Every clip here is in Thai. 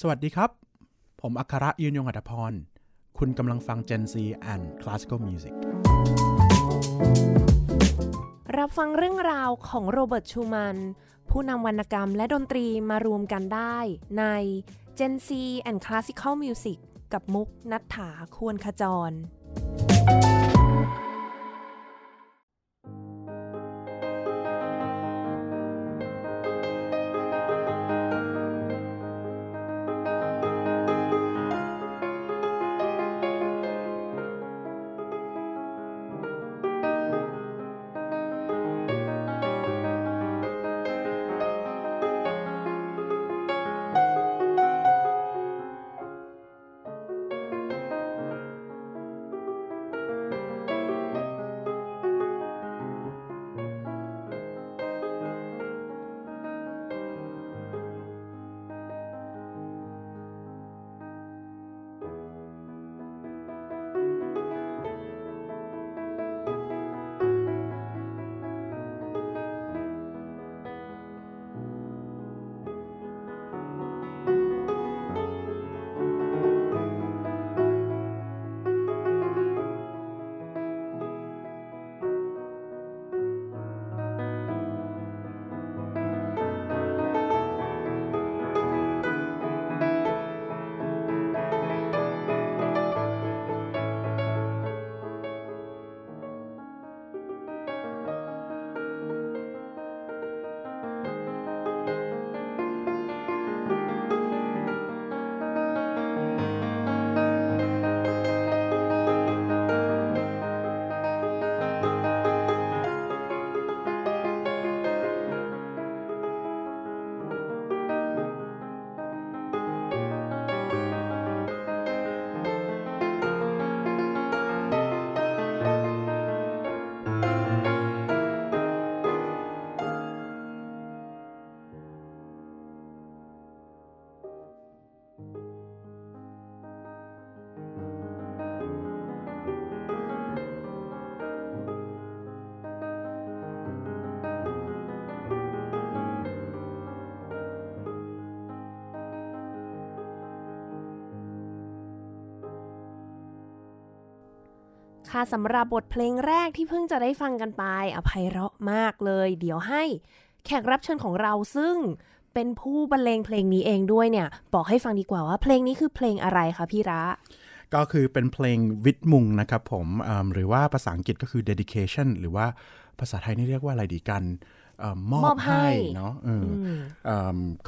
สวัสดีครับ ผมอัครยืนยงอัตพร คุณกำลังฟัง Gen Z and Classical Music รับฟังเรื่องราวของโรเบิร์ตชูมัน ผู้นำวรรณกรรมและดนตรีมารวมกันได้ใน Gen Z and Classical Music กับมุกนัฐถาควรขจร ค่ะสำหรับบทเพลงแรกที่เพิ่งจะได้ฟังกันไปอภัยเราะมากเลย เดี๋ยวให้แขกรับเชิญของเราซึ่งเป็นผู้บรรเลงเพลงนี้เองด้วยเนี่ย บอกให้ฟังดีกว่าว่าเพลงนี้คือเพลงอะไรคะพี่ระก็คือเป็นเพลงวิทมุงนะครับผมหรือว่าภาษาอังกฤษก็คือ dedication หรือว่าภาษาไทยนี่เรียกว่าอะไรดีกันมอบให้เนาะ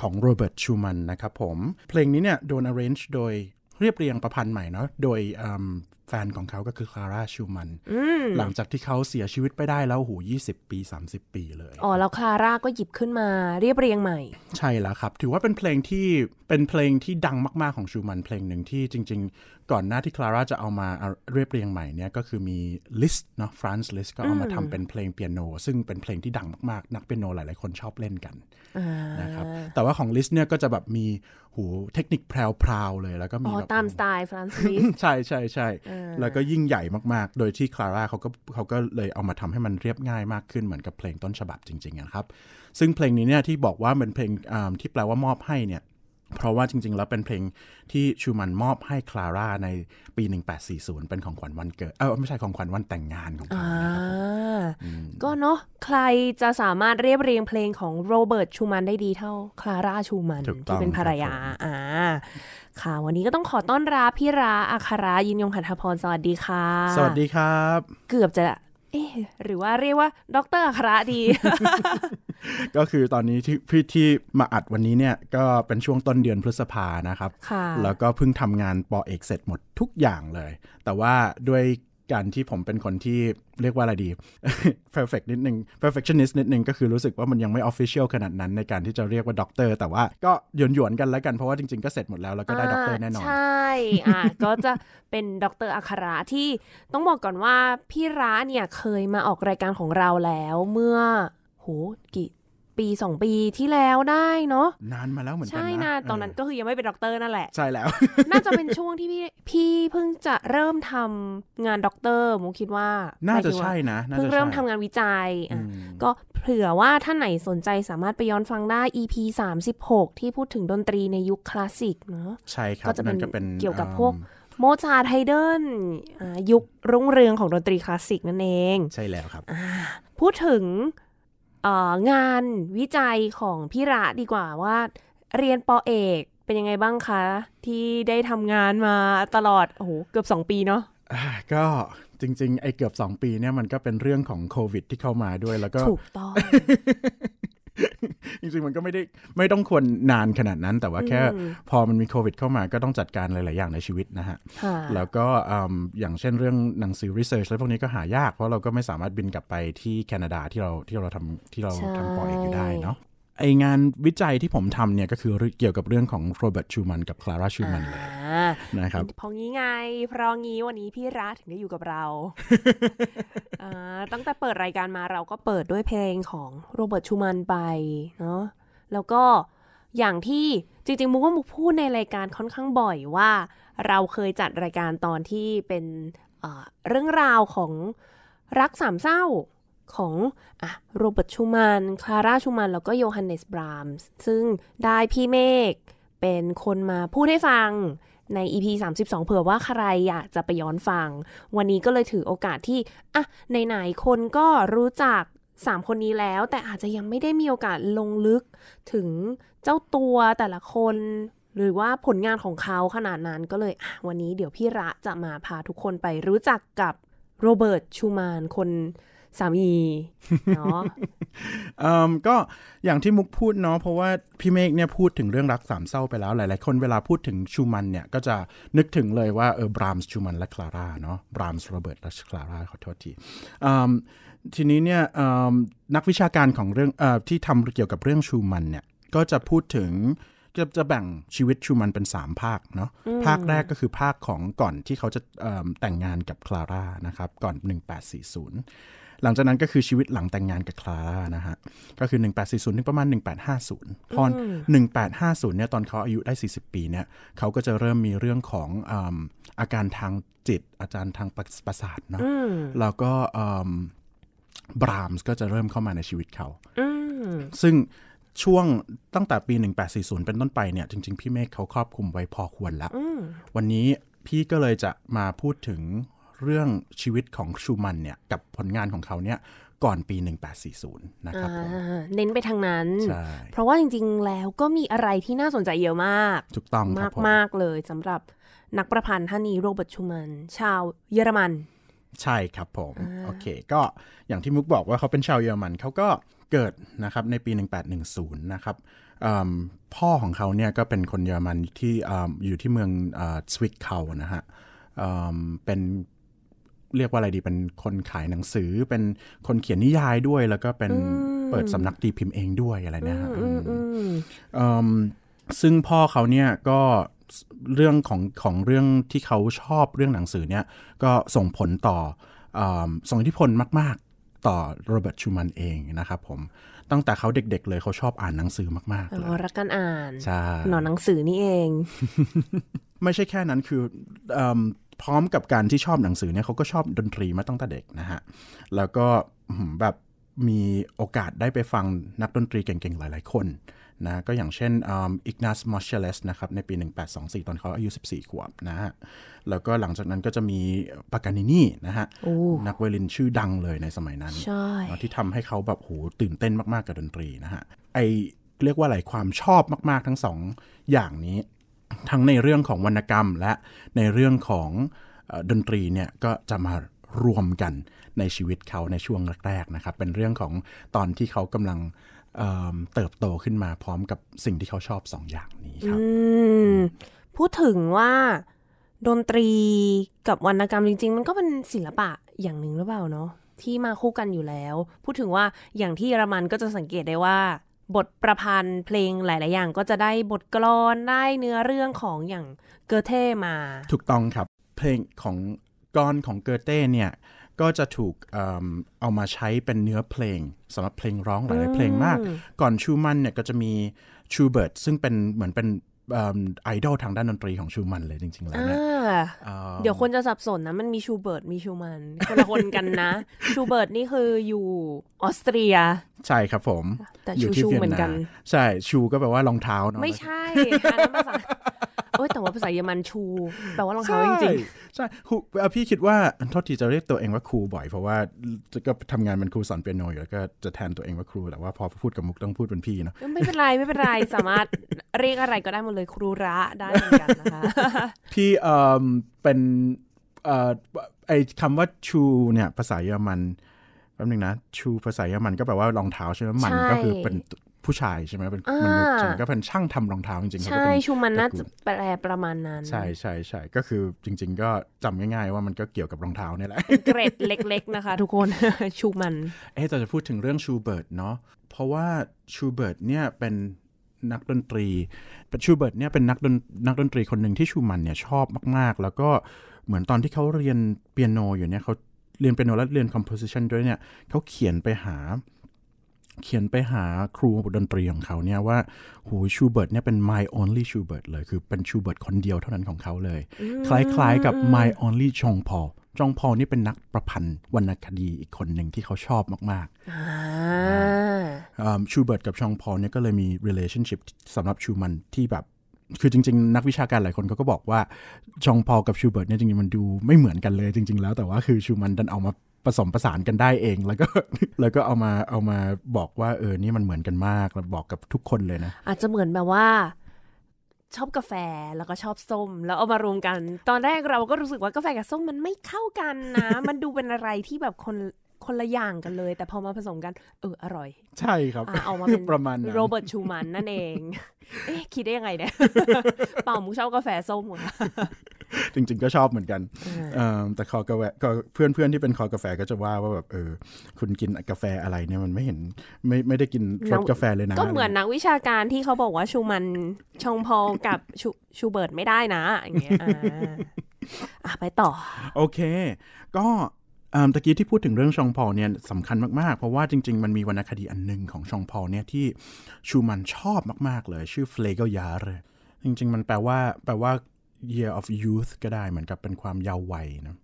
ของโรเบิร์ตชูมันนะครับผม เพลงนี้เนี่ยโดน arrange โดยเรียบเรียงประพันธ์ใหม่เนาะโดย แฟนของเขาก็คือคลาร่าชูมัน หลังจากที่เขาเสียชีวิตไปได้แล้วหู20 ปี 30 ปีเลย อ๋อ แล้วคลาร่าก็หยิบขึ้นมาเรียบเรียงใหม่ ใช่แล้วครับ ถือว่าเป็นเพลงที่เป็นเพลงที่ดังมาก ๆ ของชูมัน เพลงหนึ่งที่จริง ๆ ก่อนหน้าที่คลาร่าจะเอามาเรียบเรียงใหม่เนี่ยก็คือมีลิสต์เนาะฟรานซ์ลิสต์ก็เอามาทำเป็นเพลงเปียโน ซึ่งเป็นเพลงที่ดังมาก ๆ นักเปียโนหลาย ๆ คนชอบเล่นกันนะครับแต่ว่าของลิสต์เนี่ยก็จะแบบมีหูเทคนิคแพรวๆเลยแล้วก็มีแบบตามสไตล์ฟรานซ์ลิสต์ใช่ใช่ใช่แล้วก็ยิ่งใหญ่มากๆ โดยที่คลาร่าเขาก็เขาก็เลยเอามาทำให้มันเรียบง่ายมากขึ้นเหมือนกับเพลงต้นฉบับจริงๆนะครับ ซึ่งเพลงนี้เนี่ยที่บอกว่าเป็นเพลงที่แปลว่ามอบให้เนี่ย เพราะว่าจริง ๆ แล้วเป็นเพลงที่ชูมันมอบให้คลาร่าในปี 1840 เป็นของขวัญวันเกิด เออไม่ใช่ของขวัญวันแต่งงานของเขาก็เนาะใครจะสามารถเรียบเรียงเพลงของโรเบิร์ตชูมันได้ดีเท่าคลาร่าชูมันที่เป็นภรรยาอ่าค่ะ วันนี้ก็ต้องขอต้อนรับพี่ราอัครายินยงหัตถพร สวัสดีค่ะ สวัสดีครับ เกือบจะ เอ๊หรือว่าเรียกว่าด็อกเตอร์อัคราดี ก็คือตอนนี้ที่พี่ที่มาอัดวันนี้เนี่ยก็เป็นช่วงต้นเดือนพฤษภานะครับ แล้วก็เพิ่งทำงานป.เอกเสร็จหมดทุกอย่างเลย แต่ว่าด้วย การที่ผมเป็นคนที่เรียกว่าอะไรดี perfect นิดนึง perfectionist นิดนึงก็คือรู้สึกว่ามันยังไม่ official ขนาดนั้นในการที่จะเรียกว่าด็อกเตอร์แต่ว่าก็หยวนหยวนกันแล้วกันเพราะว่าจริงๆ ก็เสร็จหมดแล้ว แล้วก็ได้ด็อกเตอร์แน่นอน ใช่ อะ ก็จะเป็นด็อกเตอร์อัคราที่ต้องบอกก่อนว่าพี่ร้าเนี่ยเคยมาออกรายการของเราแล้วเมื่อโหกี่ ปีสองปีที่แล้วได้เนาะนานมาแล้วเหมือนกันนะใช่นะตอนนั้นก็คือยังไม่เป็นด็อกเตอร์นั่นแหละ ใช่แล้ว น่าจะเป็นช่วงที่พี่พี่เพิ่งจะเริ่มทำงานด็อกเตอร์มูคิดว่า น่าจะใช่นะเพิ่งเริ่มทำงานวิจัยอะก็เผื่อว่าท่านไหนสนใจสามารถไปย้อนฟังได้ EP 36 ที่พูดถึงดนตรีในยุคคลาสสิกเนาะใช่ครับก็จะเป็นเกี่ยวกับพวกโมซาร์ทไฮเดนยุครุ่งเรืองของดนตรีคลาสสิกนั่นเอง ใช่แล้วครับ พูดถึง งานวิจัยของพี่ระดีกว่าว่า เรียนปอเอกเป็นยังไงบ้างคะ ที่ได้ทำงานมาตลอดโอ้โหเกือบสองปีเนาะก็จริง ๆ ไอ้เกือบสองปีเนี่ยมันก็เป็นเรื่องของโควิดที่เข้ามาด้วยแล้วก็ถูกต้อง จริงๆมันก็ไม่ได้ไม่ต้องควรนานขนาดนั้น แต่ว่าแค่พอมันมีโควิดเข้ามาก็ต้องจัดการหลาย ๆ อย่างในชีวิตนะฮะ แล้วก็อย่างเช่นเรื่องหนังสือรีเสิร์ชอะไรพวกนี้ก็หายาก เพราะเราก็ไม่สามารถบินกลับไปที่แคนาดาที่เราที่เราทำที่เราทำปอเอกอยู่ได้เนาะ ไองานวิจัยที่ผมทำเนี่ยก็คือเกี่ยวกับเรื่องของโรเบิร์ตชูมันกับคลาร่าชูมันเลยนะครับพองี้ไงเพราะงี้วันนี้พี่รัฐถึงได้อยู่กับเราตั้งแต่เปิดรายการมาเราก็เปิดด้วยเพลงของโรเบิร์ตชูมันไปเนาะแล้วก็อย่างที่จริงๆมุกว่ามุกพูดในรายการค่อนข้างบ่อยว่า เราเคยจัดรายการตอนที่เป็นเรื่องราวของรักสามเศร้า ของอะโรเบิร์ตชูมันคลาร่าชูมันแล้วก็โยฮันเนสบรามส์ซึ่งได้พี่เมฆเป็นคนมาพูดให้ฟังใน EP 32 เผื่อว่าใครอยากจะไปย้อนฟัง วันนี้ก็เลยถือโอกาสที่อะไหนๆคนก็รู้จัก 3 คนนี้แล้ว แต่อาจจะยังไม่ได้มีโอกาสลงลึกถึงเจ้าตัวแต่ละคน หรือว่าผลงานของเขาขนาดนั้นก็เลยวันนี้เดี๋ยวพี่ระจะมาพาทุกคนไปรู้จักกับโรเบิร์ตชูมานคน สามีเนาะก็อย่างที่มุกพูดเนาะเพราะว่าพี่เมฆเนี่ยพูดถึงเรื่องรักสามเศร้าไปแล้ว หลาย ๆ คนเวลาพูดถึงชูมันเนี่ย ก็จะนึกถึงเลยว่าเออบรามส์ชูมันและคลาร่าเนาะบรามส์โรเบิร์ตและคลาร่าขอโทษทีทีนี้เนี่ยนักวิชาการของเรื่องอที่ทำเกี่ยวกับเรื่องชูมันเนี่ยก็จะพูดถึงจะจะแบ่งชีวิตชูมันเป็น 3 ภาคเนาะภาคแรกก็คือภาคของก่อนที่เขาจะแต่งงานกับคลาร่านะครับ ก่อน 1840 หลังจากนั้นก็คือชีวิตหลังแต่งงานกับคลาร่านะฮะ ก็คือ 1840ถึงประมาณ 1850 พอ 1850 เนี่ยตอนเขาอายุได้ 40 ปีเนี่ยเขาก็จะเริ่มมีเรื่องของอาการทางจิต อาจารย์ทางประสาทเนาะแล้วก็บรามส์ก็จะเริ่มเข้ามาในชีวิตเขาซึ่งช่วงตั้งแต่ปี 1840 เป็นต้นไปเนี่ย จริง ๆ พี่เมฆเขาครอบคลุมไว้พอควรแล้ววันนี้พี่ก็เลยจะมาพูดถึง เรื่องชีวิตของชูมันเนี่ยกับผลงานของเขาเนี่ยก่อนปี 1840 นะครับเน้นไปทางนั้น เพราะว่าจริงๆ แล้วก็มีอะไรที่น่าสนใจเยอะมาก ถูกต้องมากมากเลยสำหรับนักประพันธ์ท่านนี้โรเบิร์ตชูมันชาวเยอรมัน ใช่ครับผม โอเค ก็อย่างที่มุกบอกว่าเขาเป็นชาวเยอรมันเขาก็เกิดนะครับในปี 1810 นะครับพ่อของเขาเนี่ยก็เป็นคนเยอรมันที่อยู่ที่เมืองสวิตเขานะฮะเป็น เรียกว่าอะไรดีเป็นคนขายหนังสือ เป็นคนเขียนนิยายด้วย แล้วก็เป็นเปิดสำนักตีพิมพ์เองด้วยอะไรเนี่ยฮะซึ่งพ่อเขาเนี่ยก็เรื่องของของเรื่องที่เขาชอบเรื่องหนังสือเนี่ยก็ส่งผลต่อส่งอิทธิพลมาก ๆ ต่อโรเบิร์ตชูมันเองนะครับผมตั้งแต่เขาเด็ก ๆ เลยเขาชอบอ่านหนังสือมากๆเลยรักการอ่านใช่หนอนหนังสือนี่เอง ไม่ใช่แค่นั้นคือ พร้อมกับการที่ชอบหนังสือเนี่ยเขาก็ชอบดนตรีมาตั้งแต่เด็กนะฮะ แล้วก็แบบมีโอกาสได้ไปฟังนักดนตรีเก่งๆ หลายๆ คนนะก็อย่างเช่นอิกนาสมอชเชเลสนะครับในปี 1824 ตอนเขาอายุ 14 ขวบนะฮะ แล้วก็หลังจากนั้นก็จะมีปากานินีนะฮะ นักเวลินชื่อดังเลยในสมัยนั้น ที่ทำให้เขาแบบโหตื่นเต้นมาก ๆ กับดนตรีนะฮะ ไอเรียกว่าอะไรความชอบมาก ๆ ทั้งสองอย่างนี้ ทั้งในเรื่องของวรรณกรรม และในเรื่องของดนตรีเนี่ยก็จะมารวมกันในชีวิตเขาในช่วงแรกๆนะครับ เป็นเรื่องของตอนที่เขากำลังเเติบโตขึ้นมาพร้อมกับสิ่งที่เขาชอบสองอย่างนี้ครับพูดถึงว่าดนตรีกับวรรณกรรมจริง ๆ มันก็เป็นศิลปะอย่างหนึ่งหรือเปล่าเนาะที่มาคู่กันอยู่แล้ว พูดถึงว่าอย่างที่เยอรมันก็จะสังเกตได้ว่า บทประพันธ์เพลงหลาย ๆ อย่างก็จะได้บทกลอนได้เนื้อเรื่องของอย่างเกอเท่มา ถูกต้องครับ เพลงของกรอนของเกอเต้เนี่ยก็จะถูกเอามาใช้เป็นเนื้อเพลงสำหรับเพลงร้องหลายเพลงมาก ก่อนชูมันเนี่ยก็จะมีชูเบิร์ตซึ่งเป็นเหมือนเป็น ไอดอลทางด้านดนตรีของชูมันเลยจริง ๆ แล้วเนี่ยเดี๋ยวคนจะสับสนนะ มันมีชูเบิร์ตมีชูมัน คนละคนกันนะ ชูเบิร์ตนี่คืออยู่ออสเตรีย ใช่ครับผมแต่ชูชูเหมือนกัน ใช่ชูก็แปลว่ารองเท้าเนาะไม่ใช่อันนั้นภาษาเอ้ยแต่ว่าภาษาเยอรมันชูแปลว่ารองเท้าจริงๆใช่ครูพี่คิดว่าโทษทีจะเรียกตัวเองว่าครูบ่อยเพราะว่าก็ทำงานเป็นครูสอนเปียโนอยู่แล้วก็จะแทนตัวเองว่าครูแต่ว่าพอพูดกับมุกต้องพูดเป็นพี่เนาะไม่เป็นไรไม่เป็นไรสามารถเรียกอะไรก็ได้หมดเลยครูระได้เหมือนกันนะคะพี่เอ่อเป็นเอ่อไอคำว่าชูเนี่ยภาษาเยอรมันแป๊บนึงนะชูภาษาเยอรมันก็แปลว่ารองเท้าใช่ไหมมันก็คือเป็น ผู้ชายใช่ไหมเป็นมนุษย์ใช่ไหมก็เป็นช่างทำรองเท้าจริงๆใช่ชูมันน่าจะแปลประมาณนั้น ใช่ใช่ใช่ก็คือจริง ๆ ก็จำง่ายๆว่ามันก็เกี่ยวกับรองเท้าเนี่ยแหละเกรดเล็ก ๆ นะคะ ทุกคนชูมัน เอ๊จะจะพูดถึงเรื่องชูเบิร์ตเนาะเพราะว่าชูเบิร์ตเนี่ยเป็นนักดนตรีชูเบิร์ตเนี่ยเป็นนักดนนักดนตรีคนหนึ่งที่ชูมันเนี่ยชอบมาก ๆ แล้วก็เหมือนตอนที่เขาเรียนเปียโนอยู่เนี่ยเขาเรียนเปียโนและเรียน composition ด้วยเนี่ยเขาเขียนไปหา เขียนไปหาครูดนตรีของเขาเนี่ยว่าโหชูเบิร์ตเนี่ยเป็น my only ชูเบิร์ตเลย คือเป็นชูเบิร์ตคนเดียวเท่านั้นของเขาเลย คล้ายๆกับ my only ฌองพอล ฌองพอลนี่เป็นนักประพันธ์วรรณคดีอีกคนหนึ่งที่เขาชอบมากๆชูเบิร์ตกับฌองพอลเนี่ยก็เลยมี relationship สำหรับชูมันน์ที่แบบคือจริง ๆ นักวิชาการหลายคนเขาก็บอกว่าชองพอกับชูเบิร์ตเนี่ยจริงๆมันดูไม่เหมือนกันเลยจริง ๆ แล้วแต่ว่าคือชูมันดันเอามา ผสมประสานกันได้เองแล้วก็แล้วก็เอามาเอามาบอกว่าเออนี่มันเหมือนกันมากแล้วบอกกับทุกคนเลยนะ อาจจะเหมือนแบบว่าชอบกาแฟแล้วก็ชอบส้ม แล้วเอามารวมกัน ตอนแรกเราก็รู้สึกว่ากาแฟกับส้มมันไม่เข้ากันนะ มันดูเป็นอะไรที่แบบคน คนละอย่างกันเลย แต่พอมาผสมกัน เอออร่อย ใช่ครับเอามาเป็นประมาณโรเบิร์ตชูมันนั่นเอง เอ๊ะคิดได้ยังไงเนี่ยเป่ามุกชอบกาแฟส้มหมดจริง ๆ ก็ชอบเหมือนกันแต่คอกาแฟก็เพื่อนเพื่อนที่เป็นคอกาแฟก็จะว่าว่าแบบเออ คุณกินกาแฟอะไรเนี่ยมันไม่เห็นไม่ไม่ได้กินรสกาแฟเลยนะ ก็เหมือนนักวิชาการที่เขาบอกว่าชูมันชงพอกับชูชูเบิร์ตไม่ได้นะอย่างเงี้ยอะไปต่อ โอเค ก็ ตะกี้ที่พูดถึงเรื่องชองพอเนี่ยสำคัญมาก ๆ เพราะว่าจริง ๆ มันมีวรรณคดีอันหนึ่งของชองพอเนี่ยที่ชูมันชอบมาก ๆ เลย ชื่อเฟลเกยาร์จริง ๆ มันแปลว่า แปลว่า year of youth ก็ได้เหมือนกับเป็นความเยาว์วัยนะ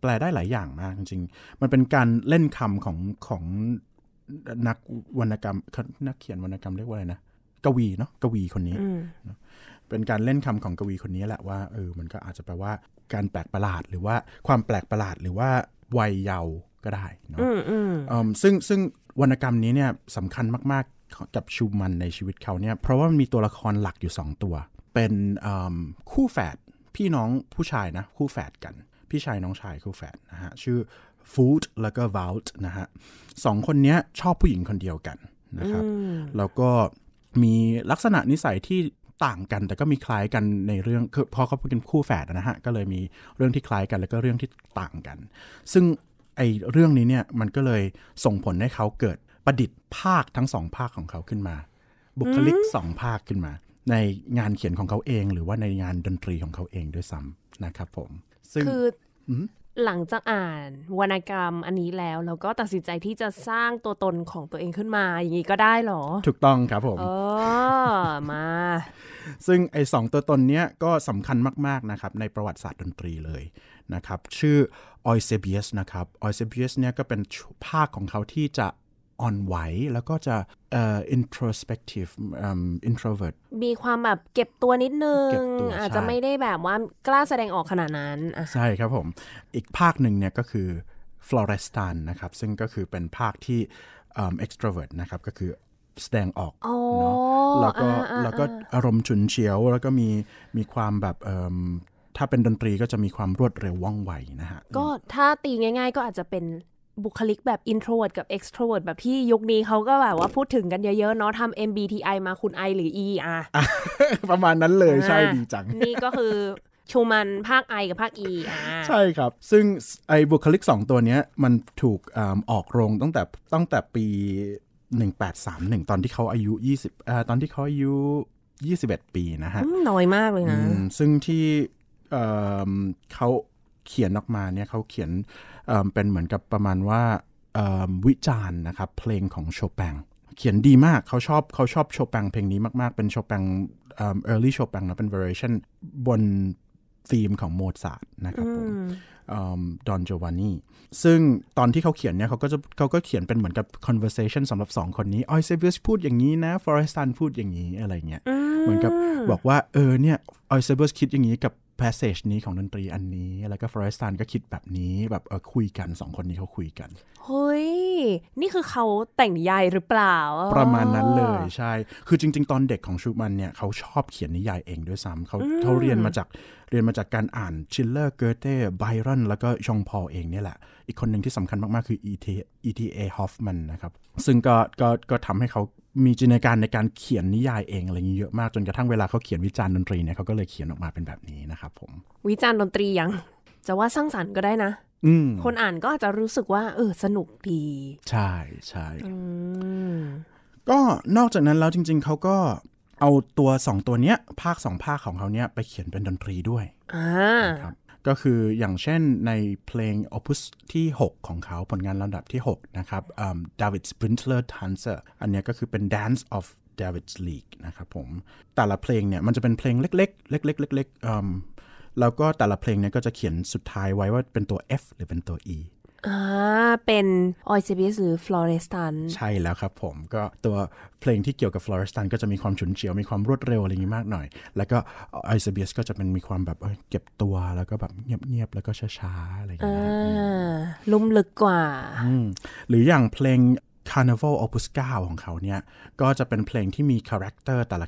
แปลได้หลายอย่างมากจริง ๆ มันเป็นการเล่นคำของของนักวรรณกรรม นักเขียนวรรณกรรมเรียกว่าอะไรนะกวีเนาะกวีคนนี้ เป็นการเล่นคำของกวีคนนี้แหละว่าเออมันก็อาจจะแปลว่าการแปลกประหลาดหรือว่าความแปลกประหลาดหรือว่าวัยเยาว์ก็ได้เนาะซึ่งซึ่งวรรณกรรมนี้เนี่ยสำคัญมากๆกับชูมันในชีวิตเขาเนี่ยเพราะว่ามันมีตัวละครหลักอยู่สองตัว เป็นคู่แฝดพี่น้องผู้ชายนะ คู่แฝดกัน พี่ชายน้องชายคู่แฝดนะฮะชื่อฟูดแล้วก็วาลต์นะฮะสองคนนี้ชอบผู้หญิงคนเดียวกันนะครับแล้วก็มีลักษณะนิสัยที่ ต่างกันแต่ก็มีคล้ายกันในเรื่องคือพอเขาเป็นคู่แฝดนะฮะก็เลยมีเรื่องที่คล้ายกันแล้วก็เรื่องที่ต่างกัน ซึ่งไอเรื่องนี้เนี่ยมันก็เลยส่งผลให้เขาเกิดประดิษฐ์ภาคทั้งสองภาคของเขาขึ้นมา บุคลิกสองภาคขึ้นมา ในงานเขียนของเขาเอง หรือว่าในงานดนตรีของเขาเองด้วยซ้ำนะครับผม ซึ่งคือ หลังจากอ่านวรรณกรรมอันนี้แล้วเราก็ตัดสินใจที่จะสร้างตัวตนของตัวเองขึ้นมาอย่างนี้ก็ได้หรอ ถูกต้องครับผมเออมา ซึ่งไอ้สองตัวตนเนี้ยก็สำคัญมาก ๆ นะครับ ในประวัติศาสตร์ดนตรีเลยนะครับ ชื่อออยเซเบียสนะครับออยเซเบียสเนี่ยก็เป็นภาคของเขาที่จะ อ่อนไหวแล้วก็จะ uh, introspective um, introvert มีความแบบเก็บตัวนิดนึง อาจจะไม่ได้แบบว่ากล้าแสดงออกขนาดนั้นใช่ครับผม อีกภาคหนึ่งเนี่ยก็คือ Florestan นะครับ ซึ่งก็คือเป็นภาคที่ um, extrovert นะครับ ก็คือแสดงออกเนาะแล้วก็แล้วก็อารมณ์ฉุนเฉียว แล้วก็มีมีความแบบถ้าเป็นดนตรีก็จะมีความรวดเร็วว่องไวนะฮะ ก็ถ้าตีง่าย ๆ ก็อาจจะเป็น บุคลิกแบบ introvert กับ extrovert แบบที่ยุคนี้เขาก็แบบว่าพูดถึงกันเยอะๆเนาะทำ MBTI มาคุณ I หรือ E อะประมาณนั้นเลยใช่ดีจัง นี่ก็คือชูมันภาค I กับภาค E อ่าใช่ครับ ซึ่งไอ้บุคลิก 2 ตัวนี้มันถูกออกโรงตั้งแต่ตั้งแต่ปี 1831 ตอนที่เขาอายุ 20อ่าตอนที่เขาอายุ 21 ปีนะฮะน้อยมากเลยนะซึ่งที่เขาเขียนออกมาเนี่ยเขาเขียน เเป็นเหมือนกับประมาณว่าวิจารณ์นะครับเพลงของโชแปงเขียนดีมากเขาชอบเขาชอบโชแปงเพลงนี้มาก ๆ เป็นโชแปงเอ่อ early โชแปงนะเป็น variation บนธีมของโมซาร์ทนะครับผมดอนโจวานนีซึ่งตอนที่เขาเขียนเนี่ยเขาก็จะเขาก็เขียนเป็นเหมือนกับ conversation สำหรับสองคนนี้ออยเซเบียสพูดอย่างนี้นะฟลอเรสตันพูดอย่างนี้อะไรเงี้ย เหมือนกับบอกว่า เออเนี่ยออยเซเบียสคิดอย่างนี้กับ passage นี้ของดนตรีอันนี้ แล้วก็ฟลอเรสตันก็คิดแบบนี้แบบเออคุยกันสองคนนี้เขาคุยกันเฮ้ย นี่คือเขาแต่งนิยายหรือเปล่า ประมาณนั้นเลยใช่ คือจริง ๆ ตอนเด็กของชูมันเนี่ยเขาชอบเขียนนิยายเองด้วยซ้ำเขาเขาเรียนมาจากเรียนมาจากการอ่านชิลเลอร์เกอร์เต้ไบรอนแล้วก็ชองพอลเองเนี่ยแหละ อีกคนหนึ่งที่สำคัญมาก ๆ คือ E.T. E.T.A. Hoffman นะครับ ซึ่งก็ก็ก็ทำให้เขา มีจินตนาการในการเขียนนิยายเองอะไรเยอะมากจนกระทั่งเวลาเขาเขียนวิจารณ์ดนตรีเนี่ยเขาก็เลยเขียนออกมาเป็นแบบนี้นะครับผม วิจารณ์ดนตรียังจะว่าสร้างสรรค์ก็ได้นะคนอ่านก็อาจจะรู้สึกว่า เออสนุกดี ใช่ใช่ก็นอกจากนั้นแล้วจริง ๆเขาก็เอาตัวสองตัวเนี้ย ภาคสองภาคของเขาเนี้ยไปเขียนเป็นดนตรีด้วยครับ ก็คืออย่างเช่นในเพลง Opus ที่ 6 ของเขาผลงานลำดับที่ 6 นะครับ David Sprintler Dancer อันนี้ก็คือเป็น Dance of David's League นะครับผม แต่ละเพลงเนี่ยมันจะเป็นเพลงเล็กๆ เล็กๆเล็กๆแล้วก็แต่ละเพลงเนี่ยก็จะเขียนสุดท้ายไว้ว่าเป็นตัว F หรือเป็นตัว E อ่า เป็นออยเซเบียสหรือฟลอเรสตันใช่แล้วครับผมก็ตัวเพลงที่เกี่ยวกับฟลอเรสตันก็จะมีความฉุนเฉียว มีความรวดเร็วอะไรอย่างนี้มากหน่อย แล้วก็ออยเซเบียสก็จะเป็นมีความแบบเก็บตัวแล้วก็แบบเงียบๆ แล้วก็ช้าๆ อะไรอย่างเงี้ยลุ่มลึกกว่า หรืออย่างเพลง Carnival Opus 9 ของเขาเนี่ย ก็จะเป็นเพลงที่มีคาแรคเตอร์แต่ละ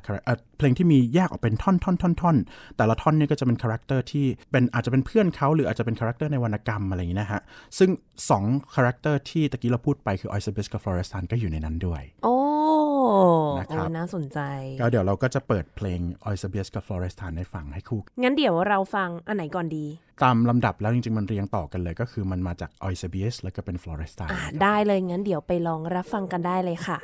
เพลงที่มีแยกออกเป็นท่อนท่อนท่อนท่อนแต่ละท่อนเนี่ยก็จะเป็นคาแรคเตอร์ที่เป็นอาจจะเป็นเพื่อนเขาหรืออาจจะเป็นคาแรคเตอร์ในวรรณกรรมอะไรอย่างนี้นะฮะ ซึ่ง2คาแรคเตอร์ที่ตะกี้เราพูดไปคือออยเซเบียสกับฟลอเรสตันก็อยู่ในนั้นด้วย โอ้ นะครับน่าสนใจก็เดี๋ยวเราก็จะเปิดเพลงออยเซเบียสกับฟลอเรสตันให้ฟังให้คู่งั้นเดี๋ยวเราฟังอันไหนก่อนดี ตามลำดับแล้วจริง ๆ มันเรียงต่อกันเลย ก็คือมันมาจากออยเซเบียสแล้วก็เป็นฟลอเรสตันได้เลยงั้นเดี๋ยวไปลองรับฟังกันได้เลยค่ะ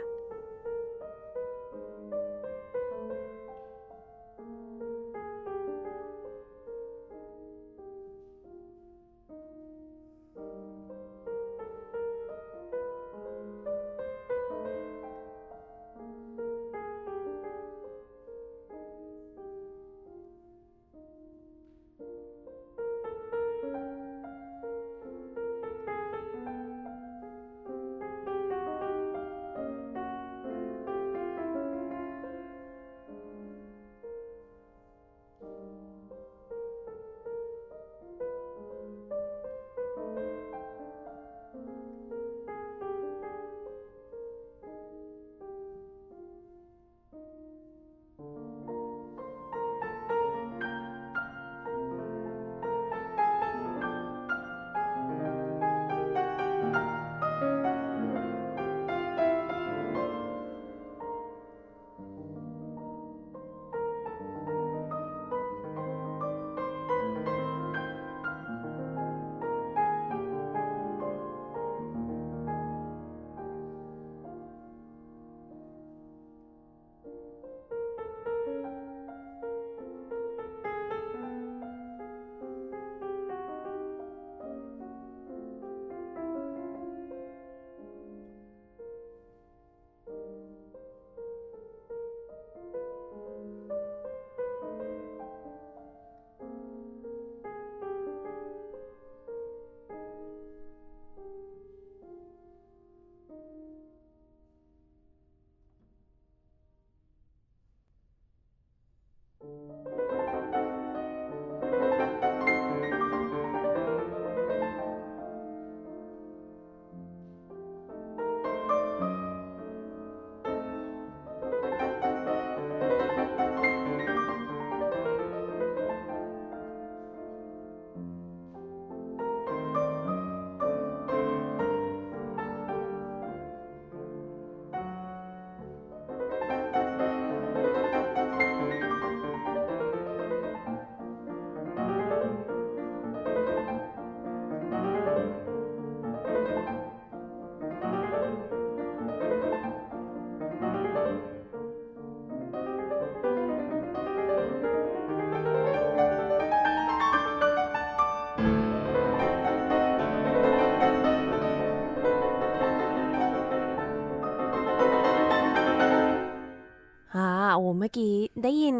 ได้ยิน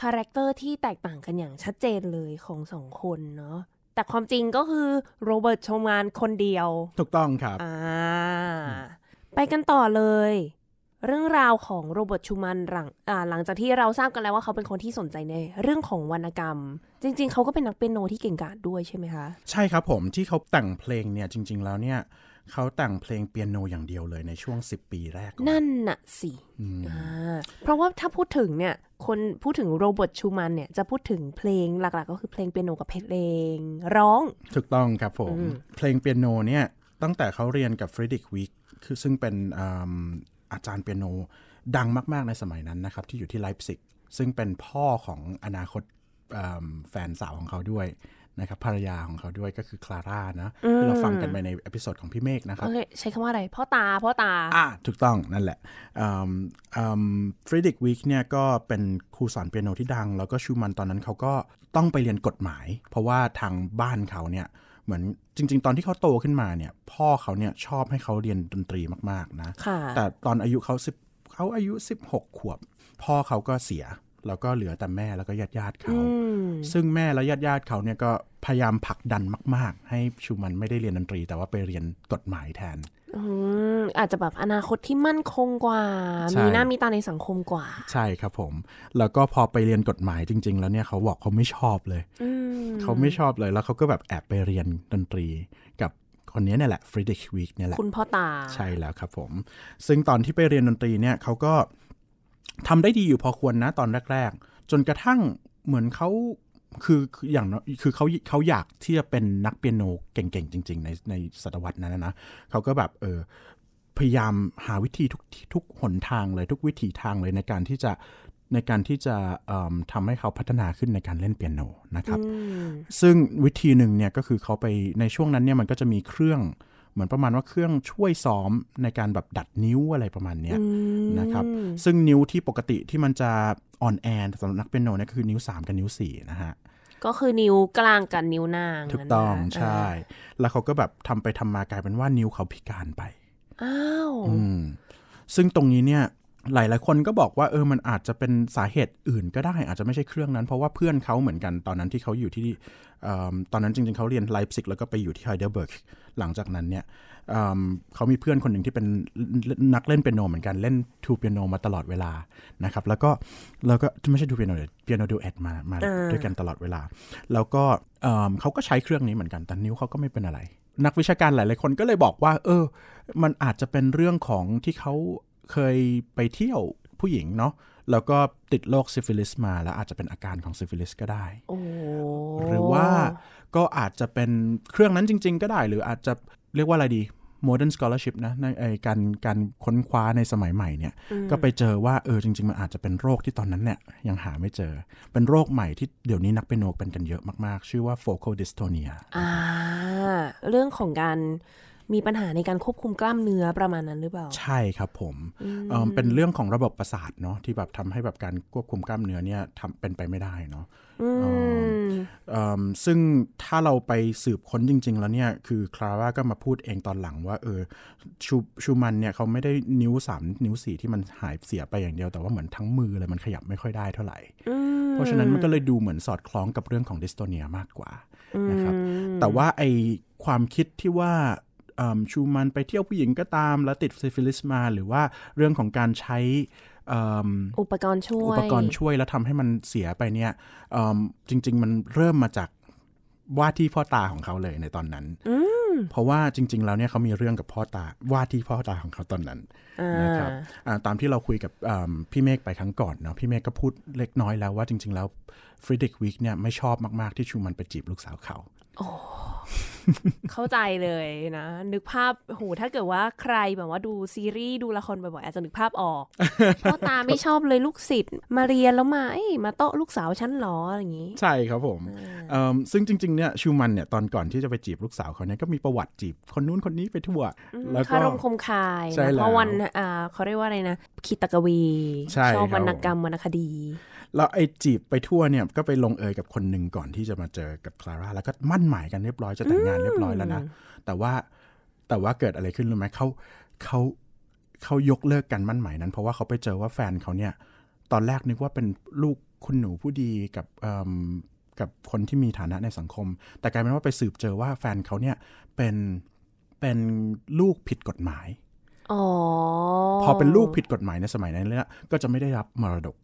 คาแรคเตอร์ที่แตกต่างกันอย่างชัดเจนเลยของสองคนเนาะแต่ความจริงก็คือโรเบิร์ตชูมันน์คนเดียว ถูกต้องครับอ่าไปกันต่อเลย เรื่องราวของโรเบิร์ตชูมันน์หลังหลังจากที่เราทราบกันแล้วว่าเขาเป็นคนที่สนใจในเรื่องของวรรณกรรม จริง ๆ เขาก็เป็นนักเปียโนที่เก่งกาจด้วยใช่ไหมคะ ใช่ครับผมที่เขาแต่งเพลงเนี่ยจริง ๆ แล้วเนี่ย เขาแต่งเพลงเปียโนอย่างเดียวเลยในช่วง 10 ปีแรก นั่นน่ะสิเพราะว่าถ้าพูดถึงเนี่ยคนพูดถึงโรเบิร์ตชูมันเนี่ยจะพูดถึงเพลงหลักๆ ก็คือเพลงเปียโนกับเพลงร้อง ถูกต้องครับผม เพลงเปียโนเนี่ยตั้งแต่เขาเรียนกับฟรดิกวิกคือซึ่งเป็นอาจารย์เปียโนดังมาก ๆ ในสมัยนั้นนะครับ ที่อยู่ที่ไลป์ซิกซึ่งเป็นพ่อของอนาคตแฟนสาวของเขาด้วย นะครับภรรยาของเขาด้วยก็คือคลาร่านะที่เราฟังกันไปใน episode ของพี่เมฆนะครับใช้คำว่าอะไร พ่อตา พ่อตา อ่าถูกต้องนั่นแหละฟรีดริชวีคเนี่ยก็เป็นครูสอนเปียโนที่ดัง แล้วก็ชูมันน์ตอนนั้นเขาก็ต้องไปเรียนกฎหมาย เพราะว่าทางบ้านเขาเนี่ยเหมือนจริง ๆ ตอนที่เขาโตขึ้นมาเนี่ย พ่อเขาเนี่ยชอบให้เขาเรียนดนตรีมาก ๆ นะ แต่ตอนอายุเขาสิบเขาอายุ 16 ขวบ พ่อเขาก็เสีย แล้วก็เหลือแต่แม่แล้วก็ญาติญาติเขา ซึ่งแม่และญาติญาติเขาเนี่ยก็พยายามผลักดันมาก ๆ ให้ชูมันไม่ได้เรียนดนตรี แต่ว่าไปเรียนกฎหมายแทนอาจจะแบบอนาคตที่มั่นคงกว่า มีหน้ามีตาในสังคมกว่า ใช่ครับผม แล้วก็พอไปเรียนกฎหมายจริง ๆ แล้วเนี่ยเขาบอกเขาไม่ชอบเลยเขาไม่ชอบเลยแล้วเขาก็แบบแอบไปเรียนดนตรีกับคนนี้เนี่ยแหละฟริดิชวิกเนี่ยแหละคุณพ่อตาใช่แล้วครับผม ซึ่งตอนที่ไปเรียนดนตรีเนี่ยเขาก็ ทำได้ดีอยู่พอควรนะตอนแรก ๆ จนกระทั่งเหมือนเขาคืออย่างคือเขาเขาอยากที่จะเป็นนักเปียโนเก่งๆ จริง ๆ ในในศตวรรษนั้นนะเขาก็แบบเออพยายามหาวิธีทุกทุกหนทางเลยทุกวิธีทางเลยในการที่จะในการที่จะทำให้เขาพัฒนาขึ้นในการเล่นเปียโนนะครับ ซึ่งวิธีหนึ่งเนี่ยก็คือเขาไปในช่วงนั้นเนี่ยมันก็จะมีเครื่อง เหมือนประมาณว่าเครื่องช่วยซ้อมในการแบบดัดนิ้วอะไรประมาณนี้นะครับซึ่งนิ้วที่ปกติที่มันจะอ่อนแอสำหรับนักเปียโนเนี่ยคือนิ้ว 3 กับนิ้ว4นะฮะก็คือนิ้วกลางกับนิ้วนางถูกต้องใช่ แล้วเขาก็แบบทำไปทำมากลายเป็นว่านิ้วเขาพิการไปอ้าวซึ่งตรงนี้เนี่ย หลายหลายคนก็บอกว่าเออมันอาจจะเป็นสาเหตุอื่นก็ได้ อาจจะไม่ใช่เครื่องนั้น เพราะว่าเพื่อนเขาเหมือนกันตอนนั้นที่เขาอยู่ที่ตอนนั้นจริงๆเขาเรียนไลป์ซิกแล้วก็ไปอยู่ที่ไฮเดลเบิร์กหลังจากนั้นเนี่ยเขามีเพื่อนคนหนึ่งที่เป็นนักเล่นเปียโนเหมือนกันเล่น two piano มาตลอดเวลานะครับแล้วก็แล้วก็ไม่ใช่ two piano เลย piano duet มามาด้วยกันตลอดเวลา แล้วก็เขาก็ใช้เครื่องนี้เหมือนกันแต่นิ้วเขาก็ไม่เป็นอะไร นักวิชาการหลายๆคนก็เลยบอกว่า เออ มันอาจจะเป็นเรื่องของที่เขา เคยไปเที่ยวผู้หญิงเนาะแล้วก็ติดโรคซิฟิลิสมาแล้วอาจจะเป็นอาการของซิฟิลิสก็ได้หรือว่าก็อาจจะเป็นเครื่องนั้นจริง ๆ ก็ได้ หรืออาจจะเรียกว่าอะไรดี modern scholarship นะในการการค้นคว้าในสมัยใหม่เนี่ย ก็ไปเจอว่าเออจริง ๆ มันอาจจะเป็นโรคที่ตอนนั้นเนี่ย ยังหาไม่เจอ เป็นโรคใหม่ที่เดี๋ยวนี้นักเปียโนเป็นกันเยอะมาก ๆ ชื่อว่า focal dystonia อ่าเรื่องของการ มีปัญหาในการควบคุมกล้ามเนื้อประมาณนั้นหรือเปล่า ใช่ครับผมเป็นเรื่องของระบบประสาทเนาะที่แบบทำให้แบบการควบคุมกล้ามเนื้อเนี่ยทำเป็นไปไม่ได้เนาะซึ่งถ้าเราไปสืบค้นจริง ๆ แล้วเนี่ยคือคลาร่าก็มาพูดเองตอนหลังว่าเออชูชูมันน์เนี่ยเขาไม่ได้นิ้วสามนิ้วสี่ที่มันหายเสียไปอย่างเดียวแต่ว่าเหมือนทั้งมือเลยมันขยับไม่ค่อยได้เท่าไหร่ เพราะฉะนั้นมันก็เลยดูเหมือนสอดคล้องกับเรื่องของ dystonia มากกว่านะครับแต่ว่าไอความคิดที่ว่า ชูมันน์ไปเที่ยวผู้หญิงก็ตาม แล้วติดซิฟิลิสมา หรือว่าเรื่องของการใช้อุปกรณ์ช่วย อุปกรณ์ช่วยแล้วทำให้มันเสียไปเนี่ยจริง ๆ มันเริ่มมาจากว่าที่พ่อตาของเขาเลยในตอนนั้นเพราะว่าจริง ๆ แล้วเนี่ยเขามีเรื่องกับพ่อตาว่าที่พ่อตาของเขาตอนนั้นนะครับตามที่เราคุยกับพี่เมฆไปครั้งก่อนเนาะพี่เมฆก็พูดเล็กน้อยแล้วว่าจริง ๆ แล้วฟริดิกวิกเนี่ยไม่ชอบมาก ๆ ที่ชูมันไปจีบลูกสาวเขา เข้าใจเลยนะ นึกภาพโหถ้าเกิดว่าใครแบบว่าดูซีรีส์ดูละครบ่อยๆอาจจะนึกภาพออกพ่อตาไม่ชอบเลยลูกศิษย์มาเรียนแล้วมามาโต๊ะลูกสาวฉันหรออะไรอย่างนี้ ใช่ครับผมซึ่งจริงๆเนี่ยชูมันเนี่ยตอนก่อนที่จะไปจีบลูกสาวเขาเนี่ยก็มีประวัติจีบคนนู้นคนนี้ไปทั่ว แล้วก็คารมคมคายเพราะวันเขาเรียกว่าอะไรนะคิตกวีชอบวรรณกรรมวรรณคดี แล้วไอ้จีบไปทั่วเนี่ยก็ไปลงเอยกับคนหนึ่งก่อนที่จะมาเจอกับคลาร่าแล้วก็มั่นหมายกันเรียบร้อยจะแต่งงานเรียบร้อยแล้วนะแต่ว่าแต่ว่าเกิดอะไรขึ้นรู้ไหมเขาเขาเขายกเลิกกันมั่นหมายนั้น เพราะว่าเขาไปเจอว่าแฟนเขาเนี่ย ตอนแรกนึกว่าเป็นลูกคุณหนูผู้ดีกับกับคนที่มีฐานะในสังคม แต่กลายเป็นว่าไปสืบเจอว่าแฟนเขาเนี่ยเป็นเป็นลูกผิดกฎหมายอพอเป็นลูกผิดกฎหมายในสมัยนั้นเนี่ยก็จะไม่ได้รับมรดกอ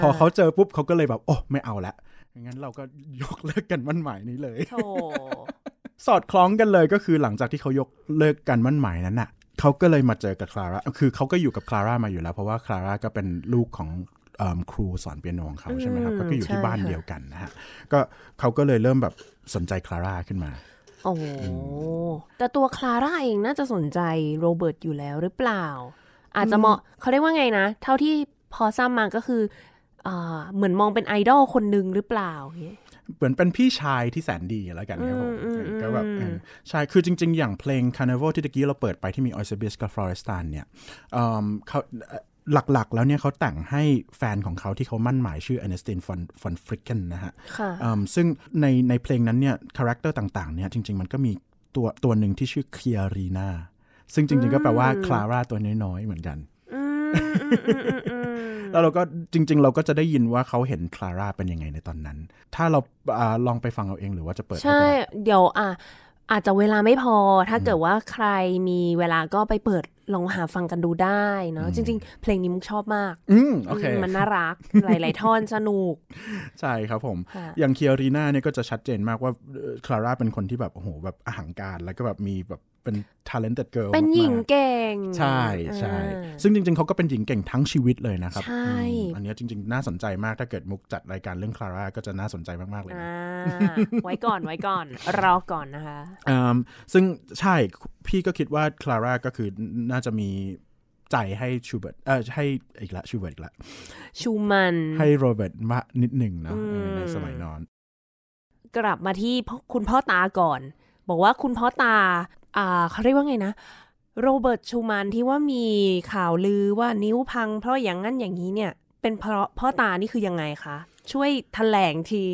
พอเขาเจอปุ๊บเขาก็เลยแบบ โอ้ไม่เอาละงั้นเราก็ยกเลิกกันมั่นหมายนี้เลยสอดคล้องกันเลยก็คือหลังจากที่เขายกเลิกกันมั่นหมายนั้นน่ะเขาก็เลยมาเจอกับคลาร่าคือเขาก็อยู่กับคลาร่ามาอยู่แล้ว เพราะว่าคลาร่าก็เป็นลูกของครูสอนเปียโนของเขาใช่ไหมครับ ก็อยู่ที่บ้านเดียวกันนะฮะก็เขาก็เลยเริ่มแบบสนใจคลาร่าขึ้นมาโอ้แต่ตัวคลาร่าเองน่าจะสนใจโรเบิร์ตอยู่แล้วหรือเปล่า อาจจะเหมาะเขาเรียกว่าไงนะ เท่าที่ พอทราบมาก็คือเหมือนมองเป็นไอดอลคนหนึ่งหรือเปล่าเหมือนเป็นพี่ชายที่แสนดีแล้วกันครับผมก็แบบใช่คือจริง ๆ อย่างเพลง Carnival ที่ตะกี้เราเปิดไปที่มีออยเซเบียสกับฟลอเรสตันเนี่ยเขาหลัก ๆ แล้วเนี่ยเขาแต่งให้แฟนของเขาที่เขามั่นหมายชื่ออเนสตินฟอนฟอนฟริกเกนนะฮะซึ่งในในเพลงนั้นเนี่ยคาแรคเตอร์ต่าง ๆ เนี่ยจริง ๆ มันก็มีตัวตัวหนึ่งที่ชื่อเคียรีนาซึ่งจริง ๆ ก็แปลว่าคลาร่าตัวน้อย ๆ เหมือนกัน แล้วเราก็จริง ๆ เราก็จะได้ยินว่าเขาเห็นคลาร่าเป็นยังไงในตอนนั้น ถ้าเราอลองไปฟังเอาเองหรือว่าจะเปิดใช่ เดี๋ยวอะอาจจะเวลาไม่พอ ถ้าเกิดว่าใครมีเวลาก็ไปเปิดลองหาฟังกันดูได้เนาะจริง ๆ เพลงนี้มุกชอบมาก อืมโอเคมันน่ารัก หลาย ๆ ท่อนสนุก ใช่ครับผม อย่างเคียรีนาเนี่ยก็จะชัดเจนมากว่าคลาร่าเป็นคนที่แบบโอ้โหแบบอาหารการแล้วก็แบบมีแบบ เป็น talented girl เป็นหญิงเก่ง ใช่ใช่ซึ่งจริง ๆเขาก็เป็นหญิงเก่งทั้งชีวิตเลยนะครับ ใช่ อันนี้จริง ๆ น่าสนใจมากถ้าเกิดมุกจัดรายการเรื่องคลาร่าก็จะน่าสนใจมาก ๆ เลยไว้ก่อนไว้ก่อน รอก่อนนะคะซึ่งใช่พี่ก็คิดว่าคลาร่าก็คือน่าจะมีใจให้ชูเบิร์ตเออให้อีกละชูเบิร์ตอีกละชูมันให้โรเบิร์ตมานิดหนึ่งนะในสมัยนอน กลับมาที่คุณพ่อตาก่อน บอกว่าคุณพ่อตาอ่า เขาเรียกว่าไงนะ โรเบิร์ตชูมันที่ว่ามีข่าวลือว่านิ้วพัง เพราะอย่างนั้นอย่างนี้เนี่ย เป็นเพราะพ่อตานี่คือยังไงคะ ช่วยแถลงที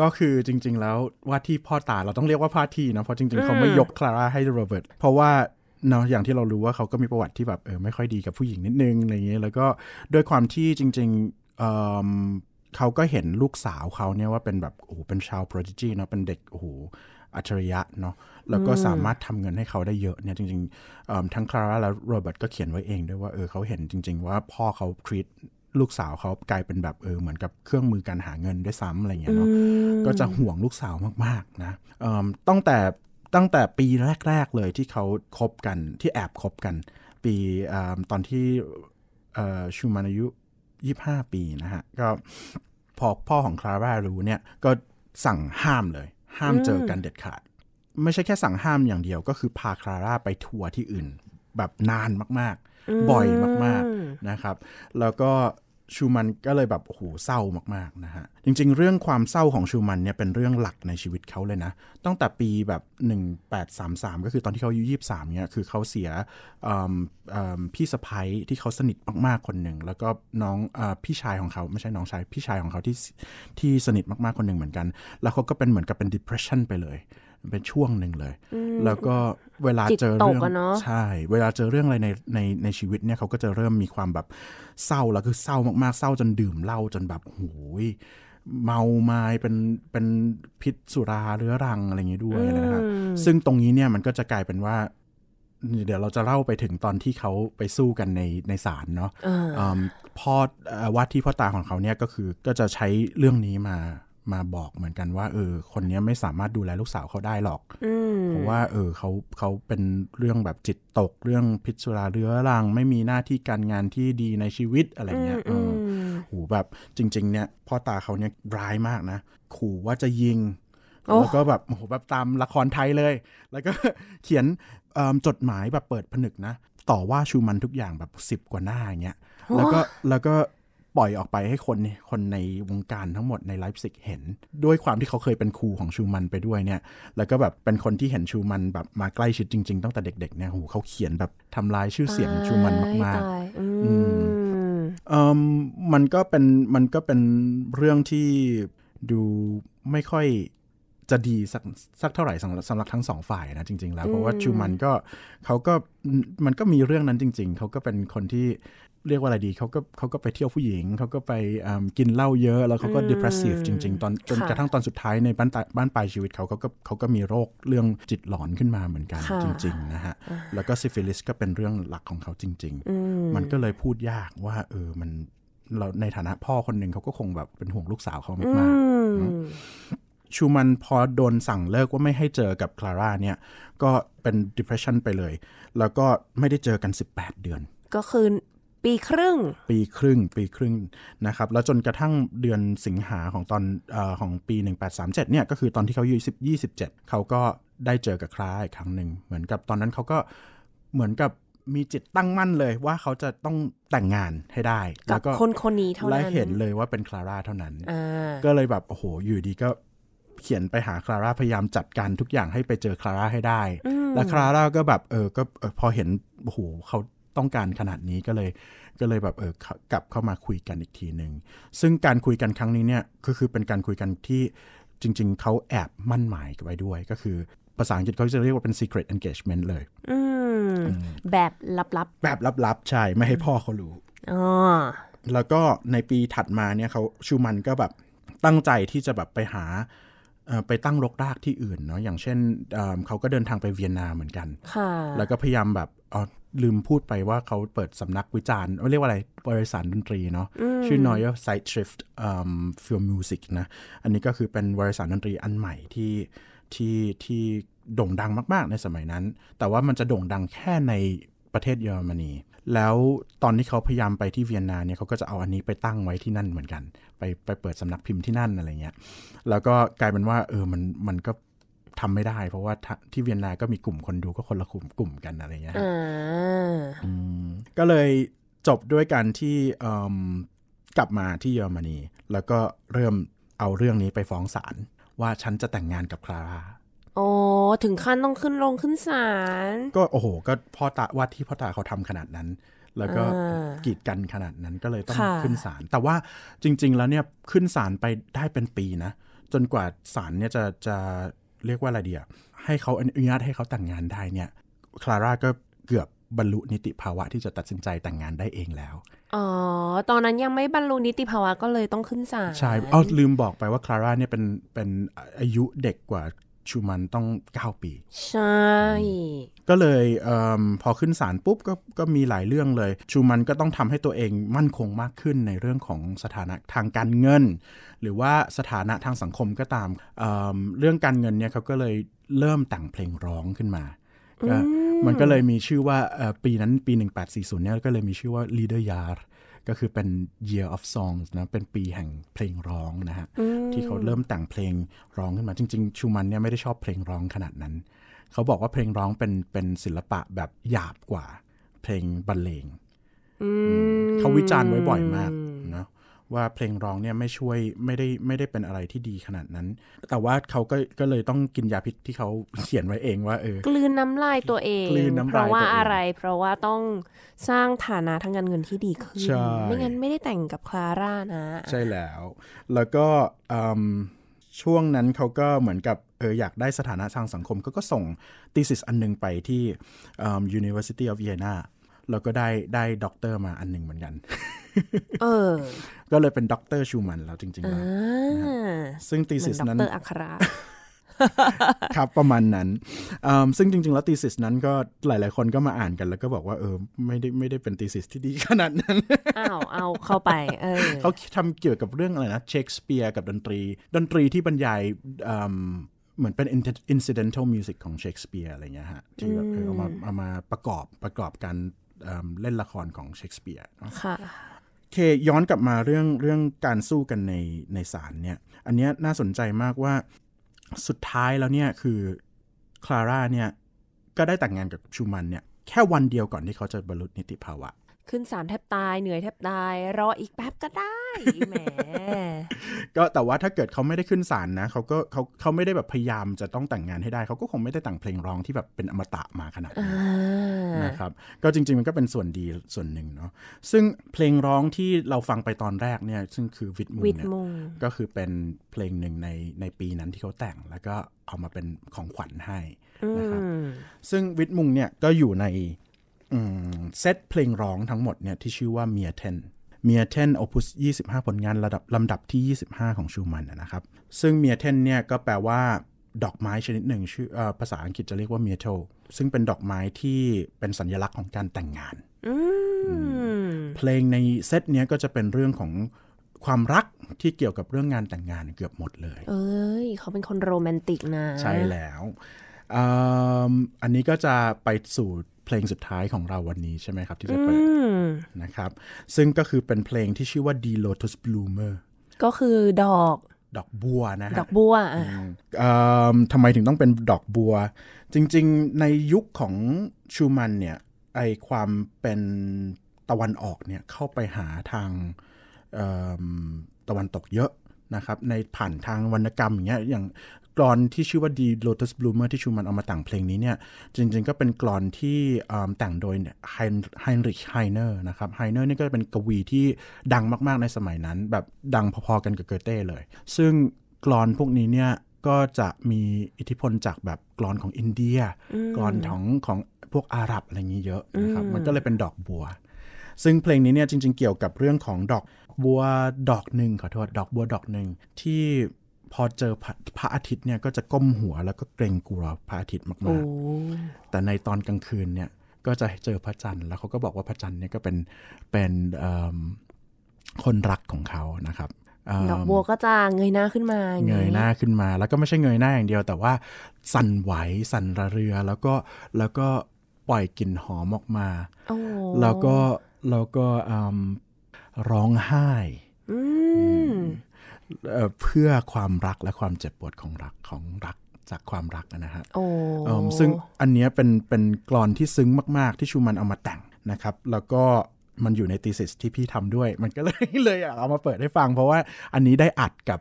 ก็คือจริง ๆ แล้วว่าที่พ่อตาเราต้องเรียกว่าพ่อที่นะเพราะจริง ๆ เขาไม่ยกคลาร่าให้โรเบิร์ตเพราะว่าเนาะอย่างที่เรารู้ว่าเขาก็มีประวัติที่แบบเออไม่ค่อยดีกับผู้หญิงนิดนึงอะไรเงี้ยแล้วก็ด้วยความที่จริงๆเเขาก็เห็นลูกสาวเขาเนี่ยว่าเป็นแบบโอ้โหเป็นชาว prodigy เนาะเป็นเด็กโอ้โห อัจฉริยะเนาะแล้วก็สามารถทำเงินให้เขาได้เยอะเนี่ยจริงๆทั้งคลาร่าและโรเบิร์ตก็เขียนไว้เองด้วยว่าเออเขาเห็นจริง ๆ ว่าพ่อเขาทรีตลูกสาวเขากลายเป็นแบบเออเหมือนกับเครื่องมือการหาเงินด้วยซ้ำอะไรเงี้ยเนาะก็จะห่วงลูกสาวมากๆนะตั้งแต่ตั้งแต่ปีแรก ๆ เลยที่เขาคบกันที่แอบคบกัน ปีอตอนที่ชูมันอายุ 25 ปีนะฮะก็พอพ่อของคลาร่ารู้เนี่ยก็สั่งห้ามเลย ห้ามเจอกันเด็ดขาด ไม่ใช่แค่สั่งห้ามอย่างเดียวก็คือพาคลาร่าไปทัวร์ที่อื่น แบบนานมากๆ บ่อยมากๆนะครับ แล้วก็ ชูมันก็เลยแบบโอ้โหเศร้ามากๆนะฮะจริง ๆ เรื่องความเศร้าของชูมันเนี่ยเป็นเรื่องหลักในชีวิตเขาเลยนะตั้งแต่ปีแบบ 1833 ก็คือตอนที่เขาอายุ23เนี่ยคือเขาเสียพี่สะพ้ยที่เขาสนิทมากๆคนหนึ่งแล้วก็น้องอพี่ชายของเขาไม่ใช่น้องชายพี่ชายของเขาที่ที่สนิทมากๆคนหนึ่งเหมือนกัน แล้วเขาก็เป็นเหมือนกับเป็น depression ไปเลย เป็นช่วงหนึ่งเลย แล้วก็เวลาเจอเรื่องใช่ เวลาเจอเรื่องอะไรในในในชีวิตเนี่ยเขาก็จะเริ่มมีความแบบเศร้าแล้วคือเศร้ามากๆเศร้าจนดื่มเหล้าจนแบบโอ้ยเมาไม้เป็นเป็นพิษสุราเรื้อรังอะไรอย่างนี้ด้วยนะครับซึ่งตรงนี้เนี่ยมันก็จะกลายเป็นว่า เดี๋ยวเราจะเล่าไปถึงตอนที่เขาไปสู้กันในในศาลเนาะพ่อว่าที่พ่อตาของเขาเนี่ยก็คือก็จะใช้เรื่องนี้มา มาบอกเหมือนกันว่า เออ คนนี้ไม่สามารถดูแลลูกสาวเขาได้หรอกเพราะว่า เออเขาเขาเป็นเรื่องแบบจิตตกเรื่องพิษสุราเรื้อรัง ไม่มีหน้าที่การงานที่ดีในชีวิตอะไรเงี้ยหูแบบจริง ๆ เนี่ยพ่อตาเขาเนี่ยร้ายมากนะขู่ว่าจะยิงแล้วก็แบบโอ้โหแบบตามละครไทยเลย แล้วก็เขียนจดหมายแบบเปิดผนึกนะ ต่อว่าชูมันทุกอย่างแบบสิบกว่าหน้าอย่างเงี้ยแล้วก็แล้วก็ ปล่อยออกไปให้คนคนในวงการทั้งหมดในไลฟ์ซิกเห็น ด้วยความที่เขาเคยเป็นครูของชูมันไปด้วยเนี่ย แล้วก็แบบเป็นคนที่เห็นชูมันแบบมาใกล้ชิดจริง ๆตั้งแต่เด็กๆเนี่ยโหเขาเขียนแบบทำลายชื่อเสียงชูมันมากๆอืมมันก็เป็นมันก็เป็นเรื่องที่ดูไม่ค่อยจะดีสักสักเท่าไหร่สำหรับสำหรับทั้งสองฝ่ายนะจริง ๆ แล้วเพราะว่าชูมันก็เขาก็มันก็มีเรื่องนั้นจริง ๆ เขาก็เป็นคนที่ เรียกว่าอะไรดีเขาก็เขาก็ไปเที่ยวผู้หญิง เขาก็ไปกินเหล้าเยอะ แล้วเขาก็ depressive จริง ๆ ตอนจนกระทั่งตอนสุดท้ายในบ้านบ้านปลายชีวิตเขาเขาก็เขาก็มีโรคเรื่องจิตหลอนขึ้นมาเหมือนกันจริง ๆ นะฮะ แล้วก็ซิฟิลิสก็เป็นเรื่องหลักของเขาจริง ๆ มันก็เลยพูดยากว่าเออมันเราในฐานะพ่อคนหนึ่งเขาก็คงแบบเป็นห่วงลูกสาวเขามากๆชูมันพอโดนสั่งเลิกว่าไม่ให้เจอกับคลาร่าเนี่ย ก็เป็น depression ไปเลย แล้วก็ไม่ได้เจอกัน 18 เดือน ก็คือ ปีครึ่ง ปีครึ่ง ปีครึ่งนะครับ แล้วจนกระทั่งเดือนสิงหาของตอนอของปี 1837เนี่ยก็คือตอนที่เขาอายุ27 เขาก็ได้เจอกับคลาร่าอีกครั้งหนึ่ง เหมือนกับตอนนั้นเขาก็เหมือนกับมีจิตตั้งมั่นเลยว่าเขาจะต้องแต่งงานให้ได้ แล้วก็คนคนนี้เท่านั้นและเห็นเลยว่าเป็นคลาร่าเท่านั้น ก็เลยแบบโอ้โหอยู่ดีก็เขียนไปหาคลาร่าพยายามจัดการทุกอย่างให้ไปเจอคลาร่าให้ได้ แล้วคลาร่าก็แบบเออก็พอเห็นโอ้โหเขา ต้องการขนาดนี้ก็เลยก็เลยแบบเออกลับเข้ามาคุยกันอีกทีหนึ่งซึ่งการคุยกันครั้งนี้เนี่ยก็คือเป็นการคุยกันที่จริง ๆเขาแอบมั่นหมายกันไว้ด้วยก็คือภาษาอังกฤษเขาจะเรียกว่าเป็น secret engagement เลยแบบลับๆ แบบลับๆ ใช่ ไม่ให้พ่อเขารู้แล้วก็ในปีถัดมาเนี่ยเขาชูมันก็แบบตั้งใจที่จะแบบไปหา ไปตั้งรกรากที่อื่นเนาะอย่างเช่นเขาก็เดินทางไปเวียนนาเหมือนกัน แล้วก็พยายามแบบอ๋อลืมพูดไปว่าเขาเปิดสำนักวิจารณ์เรียกว่าอะไรบริษัทดนตรีเนาะชื่อ Neue Zeitschrift für Musik นะ อันนี้ก็คือเป็นบริษัทดนตรีอันใหม่ที่ที่ที่โด่งดังมาก ๆ ในสมัยนั้น แต่ว่ามันจะโด่งดังแค่ในประเทศเยอรมนี แล้วตอนที่เขาพยายามไปที่เวียนนาเนี่ยเขาก็จะเอาอันนี้ไปตั้งไว้ที่นั่นเหมือนกัน ไปไปเปิดสำนักพิมพ์ที่นั่นอะไรเงี้ยแล้วก็กลายเป็นว่าเออมันมันก็ทำไม่ได้ เพราะว่าที่เวียนนาก็มีกลุ่มคนดูก็คนละกลุ่มกลุ่มกันอะไรเงี้ยก็เลยจบด้วยการที่กลับมาที่เยอรมนี แล้วก็เริ่มเอาเรื่องนี้ไปฟ้องศาลว่าฉันจะแต่งงานกับคลาร่า โอ้ถึงขั้นต้องขึ้นลงขึ้นศาลก็โอ้โห ก็พ่อตาว่าที่พ่อตาเขาทำขนาดนั้น แล้วก็กีดกันขนาดนั้นก็เลยต้องขึ้นศาลแต่ว่าจริง ๆ แล้วเนี่ยขึ้นศาลไปได้เป็นปีนะ จนกว่าศาลเนี่ยจะจะเรียกว่าอะไรเดียให้เขาอนุญาตให้เขาแต่งงานได้เนี่ยคลาร่าก็เกือบบรรลุนิติภาวะที่จะตัดสินใจแต่งงานได้เองแล้ว อ๋อ ตอนนั้นยังไม่บรรลุนิติภาวะก็เลยต้องขึ้นศาล ใช่ เอาลืมบอกไปว่าคลาร่าเนี่ยเป็นเป็นอายุเด็กกว่า ชูมันต้อง 9 ปี ใช่ ก็เลยเออพอขึ้นศาลปุ๊บก็ก็มีหลายเรื่องเลย ชูมันก็ต้องทำให้ตัวเองมั่นคงมากขึ้นในเรื่องของสถานะทางการเงิน หรือว่าสถานะทางสังคมก็ตามเเรื่องการเงินเนี่ยเขาก็เลยเริ่มแต่งเพลงร้องขึ้นมามันก็เลยมีชื่อว่าปีนั้นปี 1840เนี่ยก็เลยมีชื่อว่า Leader Year ก็คือเป็น Year of Songs นะเป็นปีแห่งเพลงร้องนะฮะที่เขาเริ่มแต่งเพลงร้องขึ้นมาจริง ๆ ชูมันเนี่ยไม่ได้ชอบเพลงร้องขนาดนั้น เขาบอกว่าเพลงร้องเป็นเป็นศิลปะแบบหยาบกว่า เพลงบรรเลงเขาวิจารณ์ไว้บ่อยมากนะ ว่าเพลงร้องเนี่ยไม่ช่วยไม่ได้ไม่ได้เป็นอะไรที่ดีขนาดนั้น แต่ว่าเขาก็ก็เลยต้องกินยาพิษที่เขาเขียนไว้เองว่าเออกลืนน้ำลายตัวเองเพราะว่าอะไร เพราะว่าต้องสร้างฐานะทางการเงินที่ดีขึ้นไม่งั้นไม่ได้แต่งกับคลาร่านะ ใช่แล้ว แล้วก็ช่วงนั้นเขาก็เหมือนกับเอออยากได้สถานะทางสังคมก็ก็ส่งตีสิสอันนึงไปที่ University of Vienna แล้วก็ได้ได้ด็อกเตอร์มาอันหนึ่งเหมือนกัน เออ ก็เลยเป็นด็อกเตอร์ชูมันแล้วจริงๆแล้วซึ่ง thesis นั้นด็อกเตอร์อัคราครับประมาณนั้น ซึ่งจริง ๆ แล้ว thesis นั้นก็หลาย ๆ คนก็มาอ่านกันแล้วก็บอกว่าเออไม่ได้ไม่ได้เป็น thesis ที่ดีขนาดนั้นอ้าวเอาเข้าไปเออเขาทำเกี่ยวกับเรื่องอะไรนะเชคสเปียร์กับดนตรี ดนตรีที่บรรยายเหมือนเป็น incidental music ของเชคสเปียร์อะไรเงี้ยฮะที่แบบเอามาเอามาประกอบประกอบการเล่นละครของเชคสเปียร์ค่ะ เคย้อนกลับมาเรื่องเรื่องการสู้กันในในศาลเนี่ย อันนี้น่าสนใจมากว่าสุดท้ายแล้วเนี่ยคือคลาร่าเนี่ยก็ได้แต่งงานกับชูมันเนี่ยแค่วันเดียวก่อนที่เขาจะบรรลุนิติภาวะ ขึ้นศาลแทบตายเหนื่อยแทบตาย รออีกแป๊บก็ได้แหมก็แต่ว่าถ้าเกิดเขาไม่ได้ขึ้นศาลนะเขาก็เขาเขาไม่ได้แบบพยายามจะต้องแต่งงานให้ได้ เขาก็คงไม่ได้แต่งเพลงร้องที่แบบเป็นอมตะมาขนาดนั้นนะครับก็จริง ๆ มันก็เป็นส่วนดีส่วนหนึ่งเนาะซึ่งเพลงร้องที่เราฟังไปตอนแรกเนี่ย ซึ่งคือวิดมุงเนี่ยก็คือเป็นเพลงหนึ่งในในปีนั้นที่เขาแต่งแล้วก็เอามาเป็นของขวัญให้นะครับซึ่งวิดมุงเนี่ยก็อยู่ใน เซตเพลงร้องทั้งหมดเนี่ยที่ชื่อว่าเมียเทนเมียเทนโอปุส25 ผลงานระดับลำดับที่ 25 ของชูมันนะครับ ซึ่งเมียเทนเนี่ยก็แปลว่าดอกไม้ชนิดหนึ่งชื่อภาษาอังกฤษจะเรียกว่าเมียโทซึ่งเป็นดอกไม้ที่เป็นสัญลักษณ์ของการแต่งงาน เพลงในเซตเนี้ยก็จะเป็นเรื่องของความรักที่เกี่ยวกับเรื่องงานแต่งงานเกือบหมดเลย เอ้ยเขาเป็นคนโรแมนติกนะ ใช่แล้วอันนี้ก็จะไปสู่ เพลงสุดท้ายของเราวันนี้ใช่ไหมครับ ที่จะเปิดนะครับ ซึ่งก็คือเป็นเพลงที่ชื่อว่า D Lotus Bloomer ก็คือดอกดอกบัวนะฮะดอกบัวอ่าทำไมถึงต้องเป็นดอกบัว จริง ๆ ในยุคของชูมันเนี่ยไอ้ความเป็นตะวันออกเนี่ยเข้าไปหาทางตะวันตกเยอะนะครับในผ่านทางวรรณกรรมอย่างเงี้ยอย่าง กลอนที่ชื่อว่า Die Lotosblume ที่ชูมันเอามาแต่งเพลงนี้เนี่ย จริงๆก็เป็นกลอนที่แต่งโดยไฮน์ริชไฮเนอนะครับไฮเนอร์นี่ก็เป็นกวีที่ดังมากๆในสมัยนั้น แบบดังพอๆกันกับเกอเต้เลย ซึ่งกรอนพวกนี้เนี่ยก็จะมีอิทธิพลจากแบบกรอนของอินเดีย กรอนของของพวกอาหรับอะไรอย่างนี้เยอะนะครับ มันก็เลยเป็นดอกบัว ซึ่งเพลงนี้เนี่ยจริง ๆ เกี่ยวกับเรื่องของดอกบัวดอกหนึ่งขอโทษดอกบัวดอกหนึ่งที่ พอเจอพระอาทิตย์เนี่ยก็จะก้มหัวแล้วก็เกรงกลัวพระอาทิตย์มากๆ แต่ในตอนกลางคืนเนี่ยก็จะเจอพระจันทร์แล้วเขาก็บอกว่าพระจันทร์เนี่ยก็เป็นเป็นคนรักของเขานะครับดอกบัวก็จะเงยหน้าขึ้นมา เงยหน้าขึ้นมา แล้วก็ไม่ใช่เงยหน้าอย่างเดียว แต่ว่าสั่นไหวสั่นระเรือแล้วก็แล้วก็ปล่อยกลิ่นหอมออกมาแล้วก็แล้วก็ร้องไห้ เพื่อความรักและความเจ็บปวดของรักของรักจากความรักนะฮะซึ่งอันนี้เป็นเป็นกลอนที่ซึ้งมาก ๆ ที่ชูมันเอามาแต่งนะครับ แล้วก็มันอยู่ใน thesis ที่พี่ทำด้วย มันก็เลยเลยเอามาเปิดให้ฟัง เพราะว่าอันนี้ได้อัดกับ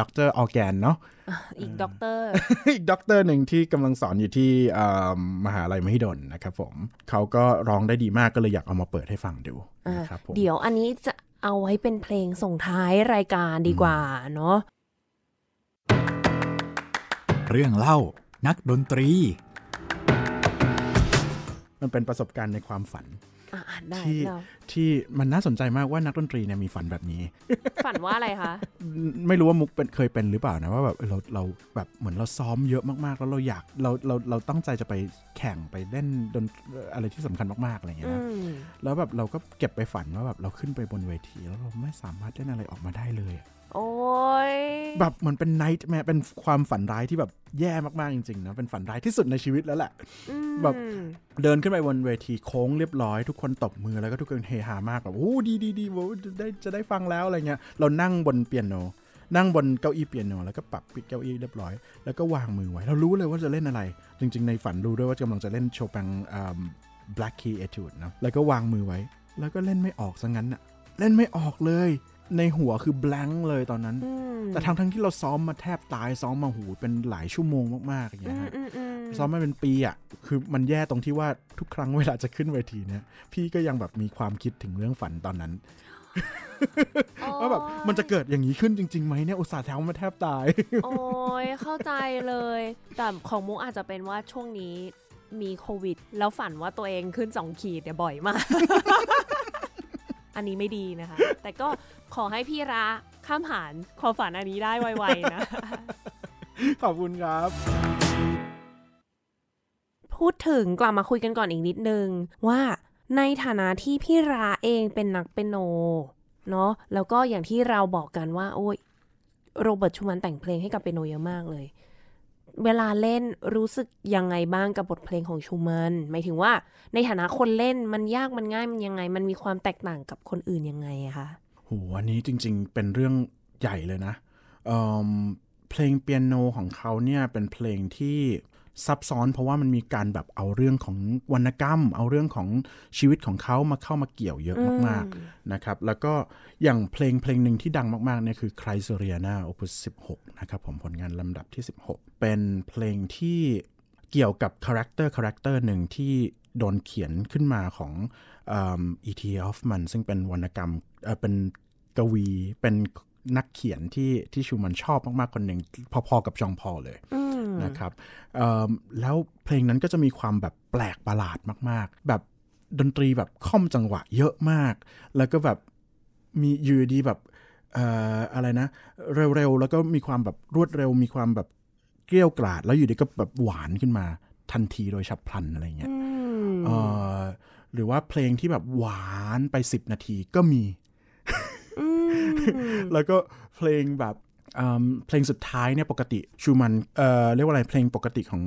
ด็อกเตอร์ออแกนเนาะอีกด็อกเตอร์อีกด็อกเตอร์หนึ่งที่กำลังสอนอยู่ที่มหาลัยมหิดลนะครับผมเขาก็ร้องได้ดีมากก็เลยอยากเอามาเปิดให้ฟังดูนะครับผมเดี๋ยวอันนี้จะ เอาไว้เป็นเพลงส่งท้ายรายการดีกว่าเนาะเรื่องเล่านักดนตรี มันเป็นประสบการณ์ในความฝัน ที่ที่มันน่าสนใจมากว่านักดนตรีเนี่ยมีฝันแบบนี้ ฝันว่าอะไรคะ ไม่รู้ว่ามุกเป็นเคยเป็นหรือเปล่านะว่าแบบเราเราแบบเหมือนเราซ้อมเยอะมากๆ แล้วเราอยากเราเราเราตั้งใจจะไปแข่งไปเล่นดนอะไรที่สำคัญมากๆอะไรอย่างเงี้ยนะแล้วแบบเราก็เก็บไปฝันว่าแบบเราขึ้นไปบนเวที แล้วเราไม่สามารถเล่นอะไรออกมาได้เลย โอ้ยแบบเหมือนเป็นไนท์แม่เป็นความฝันร้ายที่แบบแย่มากๆจริงๆนะเป็นฝันร้ายที่สุดในชีวิตแล้วแหละแบบเดินขึ้นไปบนเวทีโค้งเรียบร้อยทุกคนตบมือแล้วก็ทุกคนเฮฮามากแบบโอ้ดีดีดีได้จะได้ฟังแล้วอะไรเงี้ยเรานั่งบนเปียโน นั่งบนเก้าอี้เปียโน แล้วก็ปรับปิดเก้าอี้เรียบร้อย แล้วก็วางมือไว้ เรารู้เลยว่าจะเล่นอะไร จริง ๆ ในฝันรู้ด้วยว่ากำลังจะเล่นโชปัง Black Key Etude นะแล้วก็วางมือไว้ แล้วก็เล่นไม่ออกซะงั้นอะเล่นไม่ออกเลย ในหัวคือแบงค์เลยตอนนั้น แต่ทั้งทั้งที่เราซ้อมมาแทบตายซ้อมมาหูเป็นหลายชั่วโมงมากๆอย่างเงี้ยซ้อมมาเป็นปีอะคือมันแย่ตรงที่ว่าทุกครั้งเวลาจะขึ้นเวทีเนี้ยพี่ก็ยังแบบมีความคิดถึงเรื่องฝันตอนนั้นว่าแบบมันจะเกิดอย่างนี้ขึ้นจริงๆไหมเนี่ยอุตส่าห์แถวมาแทบตาย โอ้ยเข้าใจเลย แต่ของมุกอาจจะเป็นว่าช่วงนี้มีโควิด แล้วฝันว่าตัวเองขึ้นสองขีดเนี่ยบ่อยมาก อันนี้ไม่ดีนะคะ แต่ก็ขอให้พี่ระข้ามผ่านความฝันอันนี้ได้ไวๆนะ ขอบคุณครับ พูดถึงกลับมาคุยกันก่อนอีกนิดนึง ว่าในฐานะที่พี่ราเองเป็นนักเปนโน เนาะแล้วก็อย่างที่เราบอกกันว่า โอ้ยโรเบิร์ตชูมันแต่งเพลงให้กับเปนโนเยอะมากเลย เวลาเล่นรู้สึกยังไงบ้างกับบทเพลงของชูมันหมายถึงว่า ในฐานะคนเล่นมันยากมันง่ายมันยังไง มันมีความแตกต่างกับคนอื่นยังไงอะคะโหอันนี้จริง ๆ เป็นเรื่องใหญ่เลยนะเเพลงเปียโนของเขาเนี่ยเป็นเพลงที่ ซับซ้อนเพราะว่ามันมีการแบบเอาเรื่องของวรรณกรรม เอาเรื่องของชีวิตของเขามาเข้ามาเกี่ยวเยอะมากๆนะครับ แล้วก็อย่างเพลงเพลงหนึ่งที่ดังมากๆเนี่ยคือ c r y s o r i a n a Opus 16 นะครับผมผลงานลำดับที่ 16 เป็นเพลงที่เกี่ยวกับ character character หนึ่งที่โดนเขียนขึ้นมาของ E.T.A. Hoffmann ซึ่งเป็นวรรณกรรมเป็นกวีเป็น นักเขียนที่ที่ชูมันชอบมากๆคนหนึ่งพอๆกับฌองพอล เลยนะครับแล้วเพลงนั้นก็จะมีความแบบแปลกประหลาดมาก ๆ แบบดนตรีแบบคร่อมจังหวะเยอะมาก แล้วก็แบบมียูดีแบบอะไรนะ เร็วๆ แล้วก็มีความแบบรวดเร็ว มีความแบบเกลี้ยวกราดแล้วอยู่ดีก็แบบหวานขึ้นมาทันทีโดยฉับพลันอะไรเงี้ยหรือว่าเพลงที่แบบหวานไปสิบนาทีก็มี แล้วก็เพลงแบบเพลงสุดท้ายเนี่ยปกติชูมันเอ่อเรียกว่าอะไรเพลงปกติของ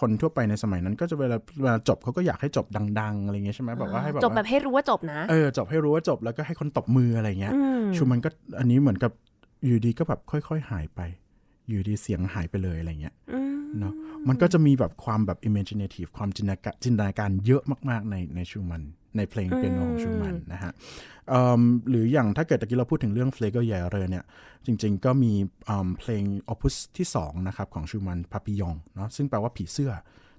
คนทั่วไปในสมัยนั้น ก็จะเวลาเวลาจบเขาก็อยากให้จบดัง ๆอะไรเงี้ยใช่ไหมแบบว่าให้แบบจบแบบให้รู้ว่าจบนะเออจบให้รู้ว่าจบแล้วก็ให้คนตบมืออะไรเงี้ยชูมันก็อันนี้เหมือนกับอยู่ดีก็แบบค่อย ๆ หายไป อยู่ดีเสียงหายไปเลยอะไรเงี้ยเนาะมันก็จะมีแบบความแบบ imaginative ความจินตนาการจินตนาการเยอะมากๆในในชูมัน ในเพลงเปียโนของชูมันนะฮะหรืออย่างถ้าเกิดตะกี้เราพูดถึงเรื่องเฟลเกอร์แยเรเนี่ย จริงๆก็มีเพลงออพุสที่2นะครับของชูมันพาปิยองเนาะซึ่งแปลว่าผีเสื้อ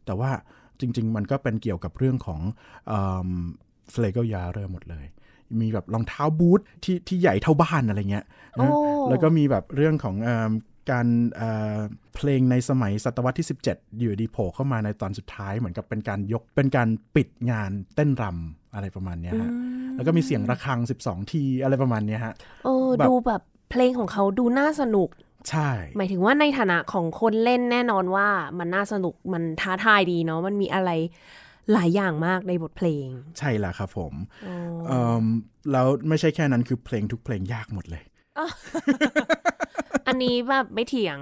แต่ว่าจริง ๆ มันก็เป็นเกี่ยวกับเรื่องของเฟลเกอร์ยาเรหมดเลยมีแบบรองเท้าบูทที่ที่ใหญ่เท่าบ้านอะไรเงี้ย แล้วก็มีแบบเรื่องของการเพลงในสมัยศตวรรษที่ 17 อยู่ดีโผล่เข้ามาในตอนสุดท้ายเหมือนกับเป็นการยกเป็นการปิดงานเต้นรำ อะไรประมาณนี้ฮะแล้วก็มีเสียงระฆัง 12 ทีอะไรประมาณนี้ฮะเออดูแบบเพลงของเขาดูน่าสนุกใช่ หมายถึงว่าในฐานะของคนเล่นแน่นอนว่ามันน่าสนุกมันท้าทายดีเนาะมันมีอะไรหลายอย่างมากในบทเพลง ใช่แหละครับผมแล้วไม่ใช่แค่นั้นคือเพลงทุกเพลงยากหมดเลย อันนี้แบบไม่เถียง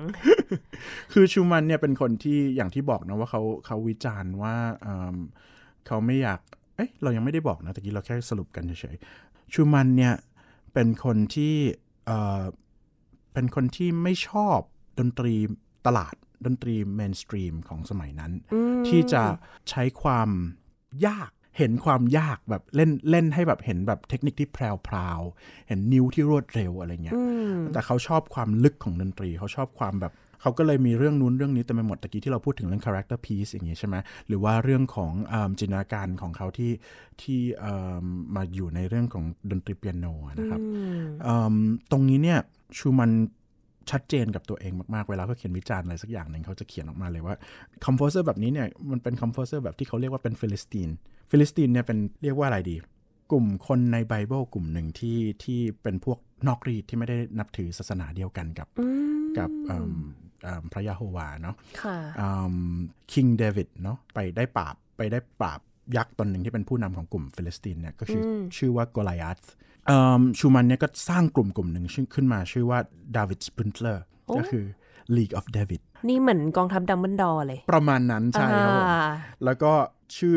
คือชูมันเนี่ยเป็นคนที่อย่างที่บอกนะว่าเขาเขาวิจารณ์ว่าเขาไม่อยาก เอ้ยเรายังไม่ได้บอกนะตะกี้เราแค่สรุปกันเฉยๆชูมันเนี่ยเป็นคนที่เป็นคนที่ไม่ชอบดนตรีตลาดดนตรีเมนสตรีมของสมัยนั้น ที่จะใช้ความยากเห็นความยากแบบเล่นเล่นให้แบบเห็นแบบเทคนิคที่แพรวๆเห็นนิ้วที่รวดเร็วอะไรเงี้ยแต่เขาชอบความลึกของดนตรี เขาชอบความแบบ เขาก็เลยมีเรื่องนู้นเรื่องนี้แต่ไปหมดตะกี้ที่เราพูดถึงเรื่อง character piece อย่างเงี้ยใช่ไหมหรือว่าเรื่องของจินตนาการของเขาที่ที่มาอยู่ในเรื่องของดนตรีเปียโนนะครับตรงนี้เนี่ยชูมันชัดเจนกับตัวเองมาก ๆ เวลาเขาเขียนวิจารณ์อะไรสักอย่างหนึ่งเขาจะเขียนออกมาเลยว่า composer แบบนี้เนี่ยมันเป็น composer แบบที่เขาเรียกว่าเป็น Philistine Philistine เนี่ยเป็นเรียกว่าอะไรดี กลุ่มคนในไบเบิลกลุ่มหนึ่งที่ที่เป็นพวกนอกรีตที่ไม่ได้นับถือศาสนาเดียวกันกับกับ พระยะโฮวาเนาะKing David เนาะไปได้ปราบไปได้ปราบยักษ์ตนหนึ่งที่เป็นผู้นำของกลุ่ม Philistine เนี่ยก็ชื่อชื่อว่าโกไลแอธชูมันเนี่ยก็สร้างกลุ่มกลุ่มหนึ่งขึ้นมาชื่อว่า Davidsbündler ก็คือ League of David นี่เหมือนกองทัพดัมเบิลดอร์เลย ประมาณนั้นใช่ครับผมแล้วก็ชื่อ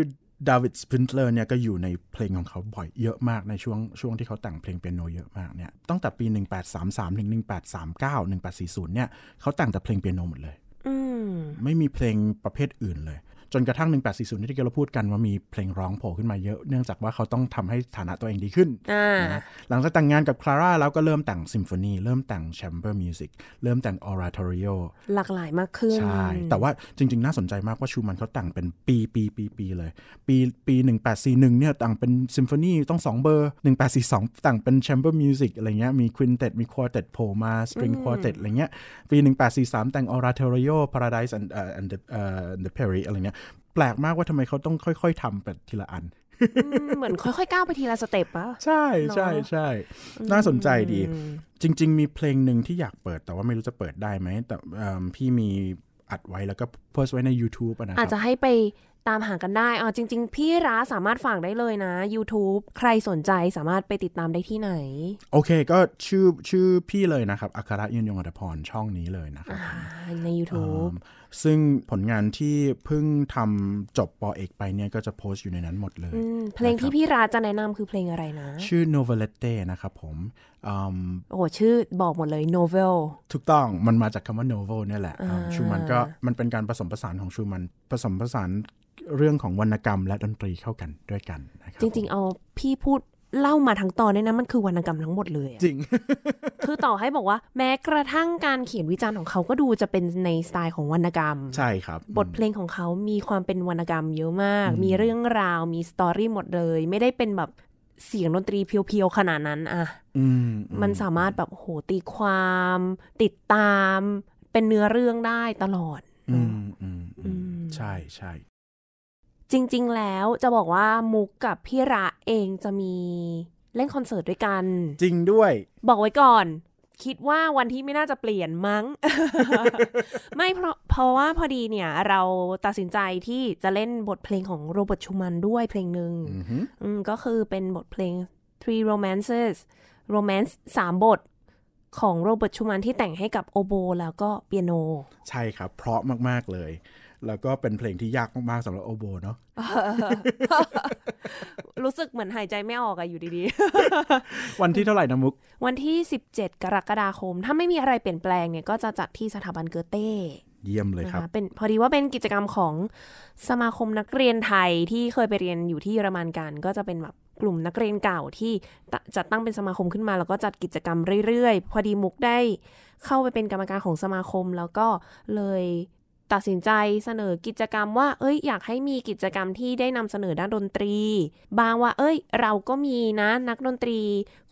Davidsbündler เนี่ยก็อยู่ในเพลงของเขาบ่อยเยอะมากในช่วงช่วงที่เขาแต่งเพลงเปียโนเยอะมากเนี่ยตั้งแต่ปี 1833ถึง1839 1840เนี่ยเขาแต่งแต่เพลงเปียโนหมดเลยไม่มีเพลงประเภทอื่นเลย จนกระทั่ง 1840 ที่เราพูดกันว่ามีเพลงร้องโผล่ขึ้นมาเยอะ เนื่องจากว่าเขาต้องทำให้ฐานะตัวเองดีขึ้นนะหลังจากแต่งงานกับคลาร่าแล้วก็เริ่มแต่งซิมโฟนีเริ่มแต่ง chamber music เริ่มแต่ง oratorioหลากหลายมากขึ้น ใช่ แต่ว่าจริง ๆ น่าสนใจมากว่าชูมันเขาแต่งเป็นปีปีปีปีเลย ปีปี 1841 เนี่ยแต่งเป็นซิมโฟนีต้อง 2 เบอร์ 1842 แต่งเป็น chamber music อะไรเงี้ยมี quintet มี quartet โผล่มา string quartet อะไรเงี้ยปี 1843 แต่ง oratorio Paradise and uh, and the, uh, the Peri อะไรเงี้ย แปลกมากว่าทำไมเขาต้องค่อยๆทำไปทีละอัน เหมือนค่อยๆก้าวไปทีละ step อะใช่ใช่ใช่น่าสนใจดี จริง ๆ มีเพลงหนึ่งที่อยากเปิดแต่ว่าไม่รู้จะเปิดได้ไหมแต่พี่มีอัดไว้แล้วก็โพสไว้ใน YouTube นะครับอาจจะให้ไป ตามหากันได้อ๋อจริง ๆ พี่ร้าสามารถฝากได้เลยนะ YouTube ใครสนใจสามารถไปติดตามได้ที่ไหน โอเค ก็ชื่อชื่อพี่เลยนะครับ อัครยืนยงอัตพรช่องนี้เลยนะครับใน YouTube ซึ่งผลงานที่เพิ่งทำจบปอเอกไปเนี่ยก็จะโพสต์อยู่ในนั้นหมดเลย เพลงที่พี่ราจะแนะนำคือเพลงอะไรนะ ชื่อ Novelette นะครับผมโอ้ชื่อบอกหมดเลย novel ถูกต้องมันมาจากคำว่า novel เนี่ยแหละชูมันก็มันเป็นการผสมผสานของชูมันผสมผสาน เรื่องของวรรณกรรมและดนตรีเข้ากันด้วยกันนะครับจริง ๆ เอาพี่พูดเล่ามาทั้งตอนเนี่ยนะมันคือวรรณกรรมทั้งหมดเลยจริง คือต่อให้บอกว่า แม้กระทั่งการเขียนวิจารณ์ของเขาก็ดูจะเป็นในสไตล์ของวรรณกรรม ใช่ครับบทเพลงของเขามีความเป็นวรรณกรรมเยอะมาก มีเรื่องราว มีสตอรี่หมดเลย ไม่ได้เป็นแบบเสียงดนตรีเพียวๆขนาดนั้นอะมันสามารถแบบโหตีความ ติดตาม เป็นเนื้อเรื่องได้ตลอดอืมอืมใช่ใช่ จริง ๆ แล้วจะบอกว่ามุกกับพี่ระเองจะมีเล่นคอนเสิร์ตด้วยกัน จริงด้วย บอกไว้ก่อน คิดว่าวันที่ไม่น่าจะเปลี่ยนมั้ง ไม่เพราะเพราะว่าพอดีเนี่ย เราตัดสินใจที่จะเล่นบทเพลงของโรเบิร์ตชูมันด้วยเพลงหนึ่งก็คือเป็นบทเพลง Three Romances Romance สามบทของโรเบิร์ตชูมันที่แต่งให้กับโอโบ แล้วก็เปียโน ใช่ครับ เพราะมาก ๆ เลย แล้วก็เป็นเพลงที่ยากมากๆสำหรับโอโบเนาะรู้สึกเหมือนหายใจไม่ออกอะอยู่ดีๆ วันที่เท่าไหร่นะมุก วันที่ 17 กรกฎาคม ถ้าไม่มีอะไรเปลี่ยนแปลงเนี่ยก็จะจัดที่สถาบันเกอเต้เยี่ยมเลยครับเป็นพอดีว่าเป็นกิจกรรมของสมาคมนักเรียนไทยที่เคยไปเรียนอยู่ที่เยอรมันกันก็จะเป็นแบบกลุ่มนักเรียนเก่าที่จัดตั้งเป็นสมาคมขึ้นมาแล้วก็จัดกิจกรรมเรื่อยๆ พอดีมุกได้เข้าไปเป็นกรรมการของสมาคมแล้วก็เลย ตัดสินใจเสนอกิจกรรมว่า เอ้ย อยากให้มีกิจกรรมที่ได้นำเสนอด้านดนตรี บางว่า เอ้ย เราก็มีนะนักดนตรี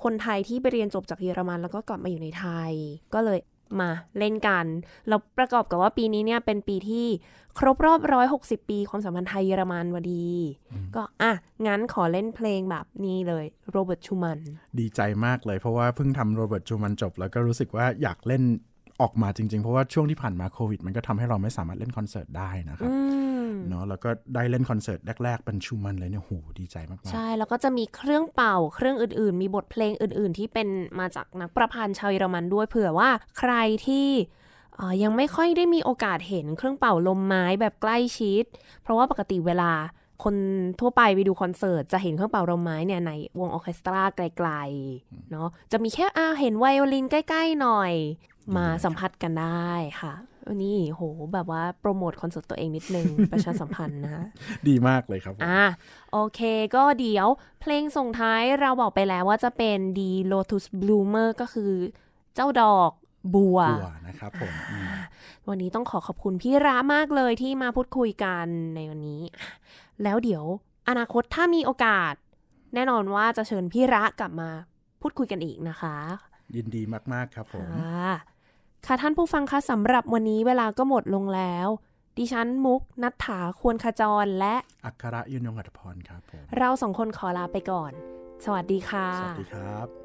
คนไทยที่ไปเรียนจบจากเยอรมันแล้วก็กลับมาอยู่ในไทย ก็เลยมาเล่นกัน แล้วประกอบกับว่าปีนี้เนี่ยเป็นปีที่ครบรอบร้อยหกสิบปีความสัมพันธ์ไทยเยอรมันพอดี ก็อะ งั้นขอเล่นเพลงแบบนี้เลยโรเบิร์ตชูมัน ดีใจมากเลยเพราะว่าเพิ่งทำโรเบิร์ตชูมันจบ แล้วก็รู้สึกว่าอยากเล่น ออกมาจริง ๆ เพราะว่าช่วงที่ผ่านมาโควิด มันก็ทำให้เราไม่สามารถเล่นคอนเสิร์ตได้นะครับเนาะแล้วก็ได้เล่นคอนเสิร์ตแรกๆเป็นชูมันเลยเนี่ยโหดีใจมากๆใช่ แล้วก็จะมีเครื่องเป่าเครื่องอื่นๆ มีบทเพลงอื่น ๆ ที่เป็นมาจากนักประพันธ์ชาวเยอรมันด้วยเผื่อว่าใครที่ยังไม่ค่อยได้มีโอกาสเห็นเครื่องเป่าลมไม้แบบใกล้ชิด เพราะว่าปกติเวลาคนทั่วไปไปดูคอนเสิร์ตจะเห็นเครื่องเป่าลมไม้เนี่ยในวงออเคสตราไกลๆเนาะจะมีแค่อาเห็นไวโอลินใกล้ ๆ หน่อย มาสัมผัสกันได้ค่ะวันนี้โหแบบว่าโปรโมทคอนเสิร์ตตัวเองนิดนึง ประชาสัมพันธ์นะคะดีมากเลยครับอ่าโอเคก็เดี๋ยวเพลงส่งท้ายเราบอกไปแล้วว่าจะเป็น The Lotus Bloomer ก็คือเจ้าดอกบัวบัวนะครับผมวันนี้ต้องขอขอบคุณพี่ระมากเลยที่มาพูดคุยกันในวันนี้ แล้วเดี๋ยวอนาคตถ้ามีโอกาส แน่นอนว่าจะเชิญพี่ระกลับมาพูดคุยกันอีกนะคะ ยินดีมาก ๆ ครับผม ค่ะท่านผู้ฟังคะสำหรับวันนี้เวลาก็หมดลงแล้ว ดิฉันมุกนัทถาควรขจรและอัคระยุนยงอัตพรครับผมเราสองคนขอลาไปก่อน สวัสดีค่ะ สวัสดีครับ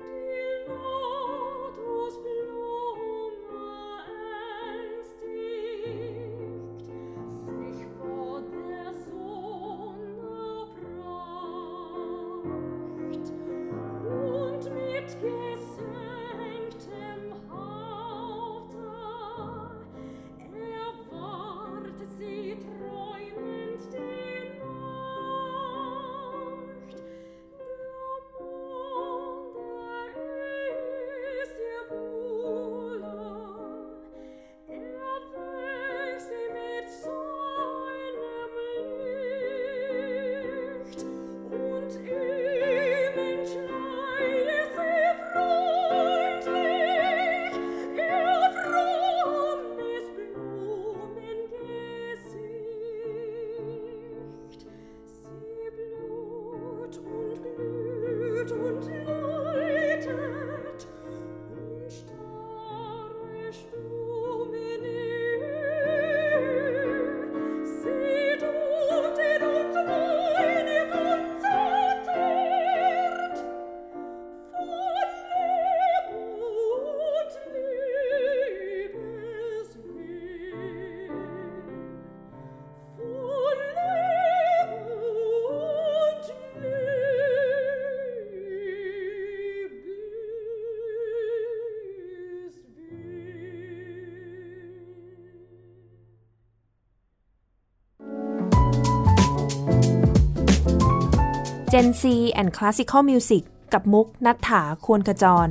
Gen C and Classical Music กับมุกนัฐถาควรขจร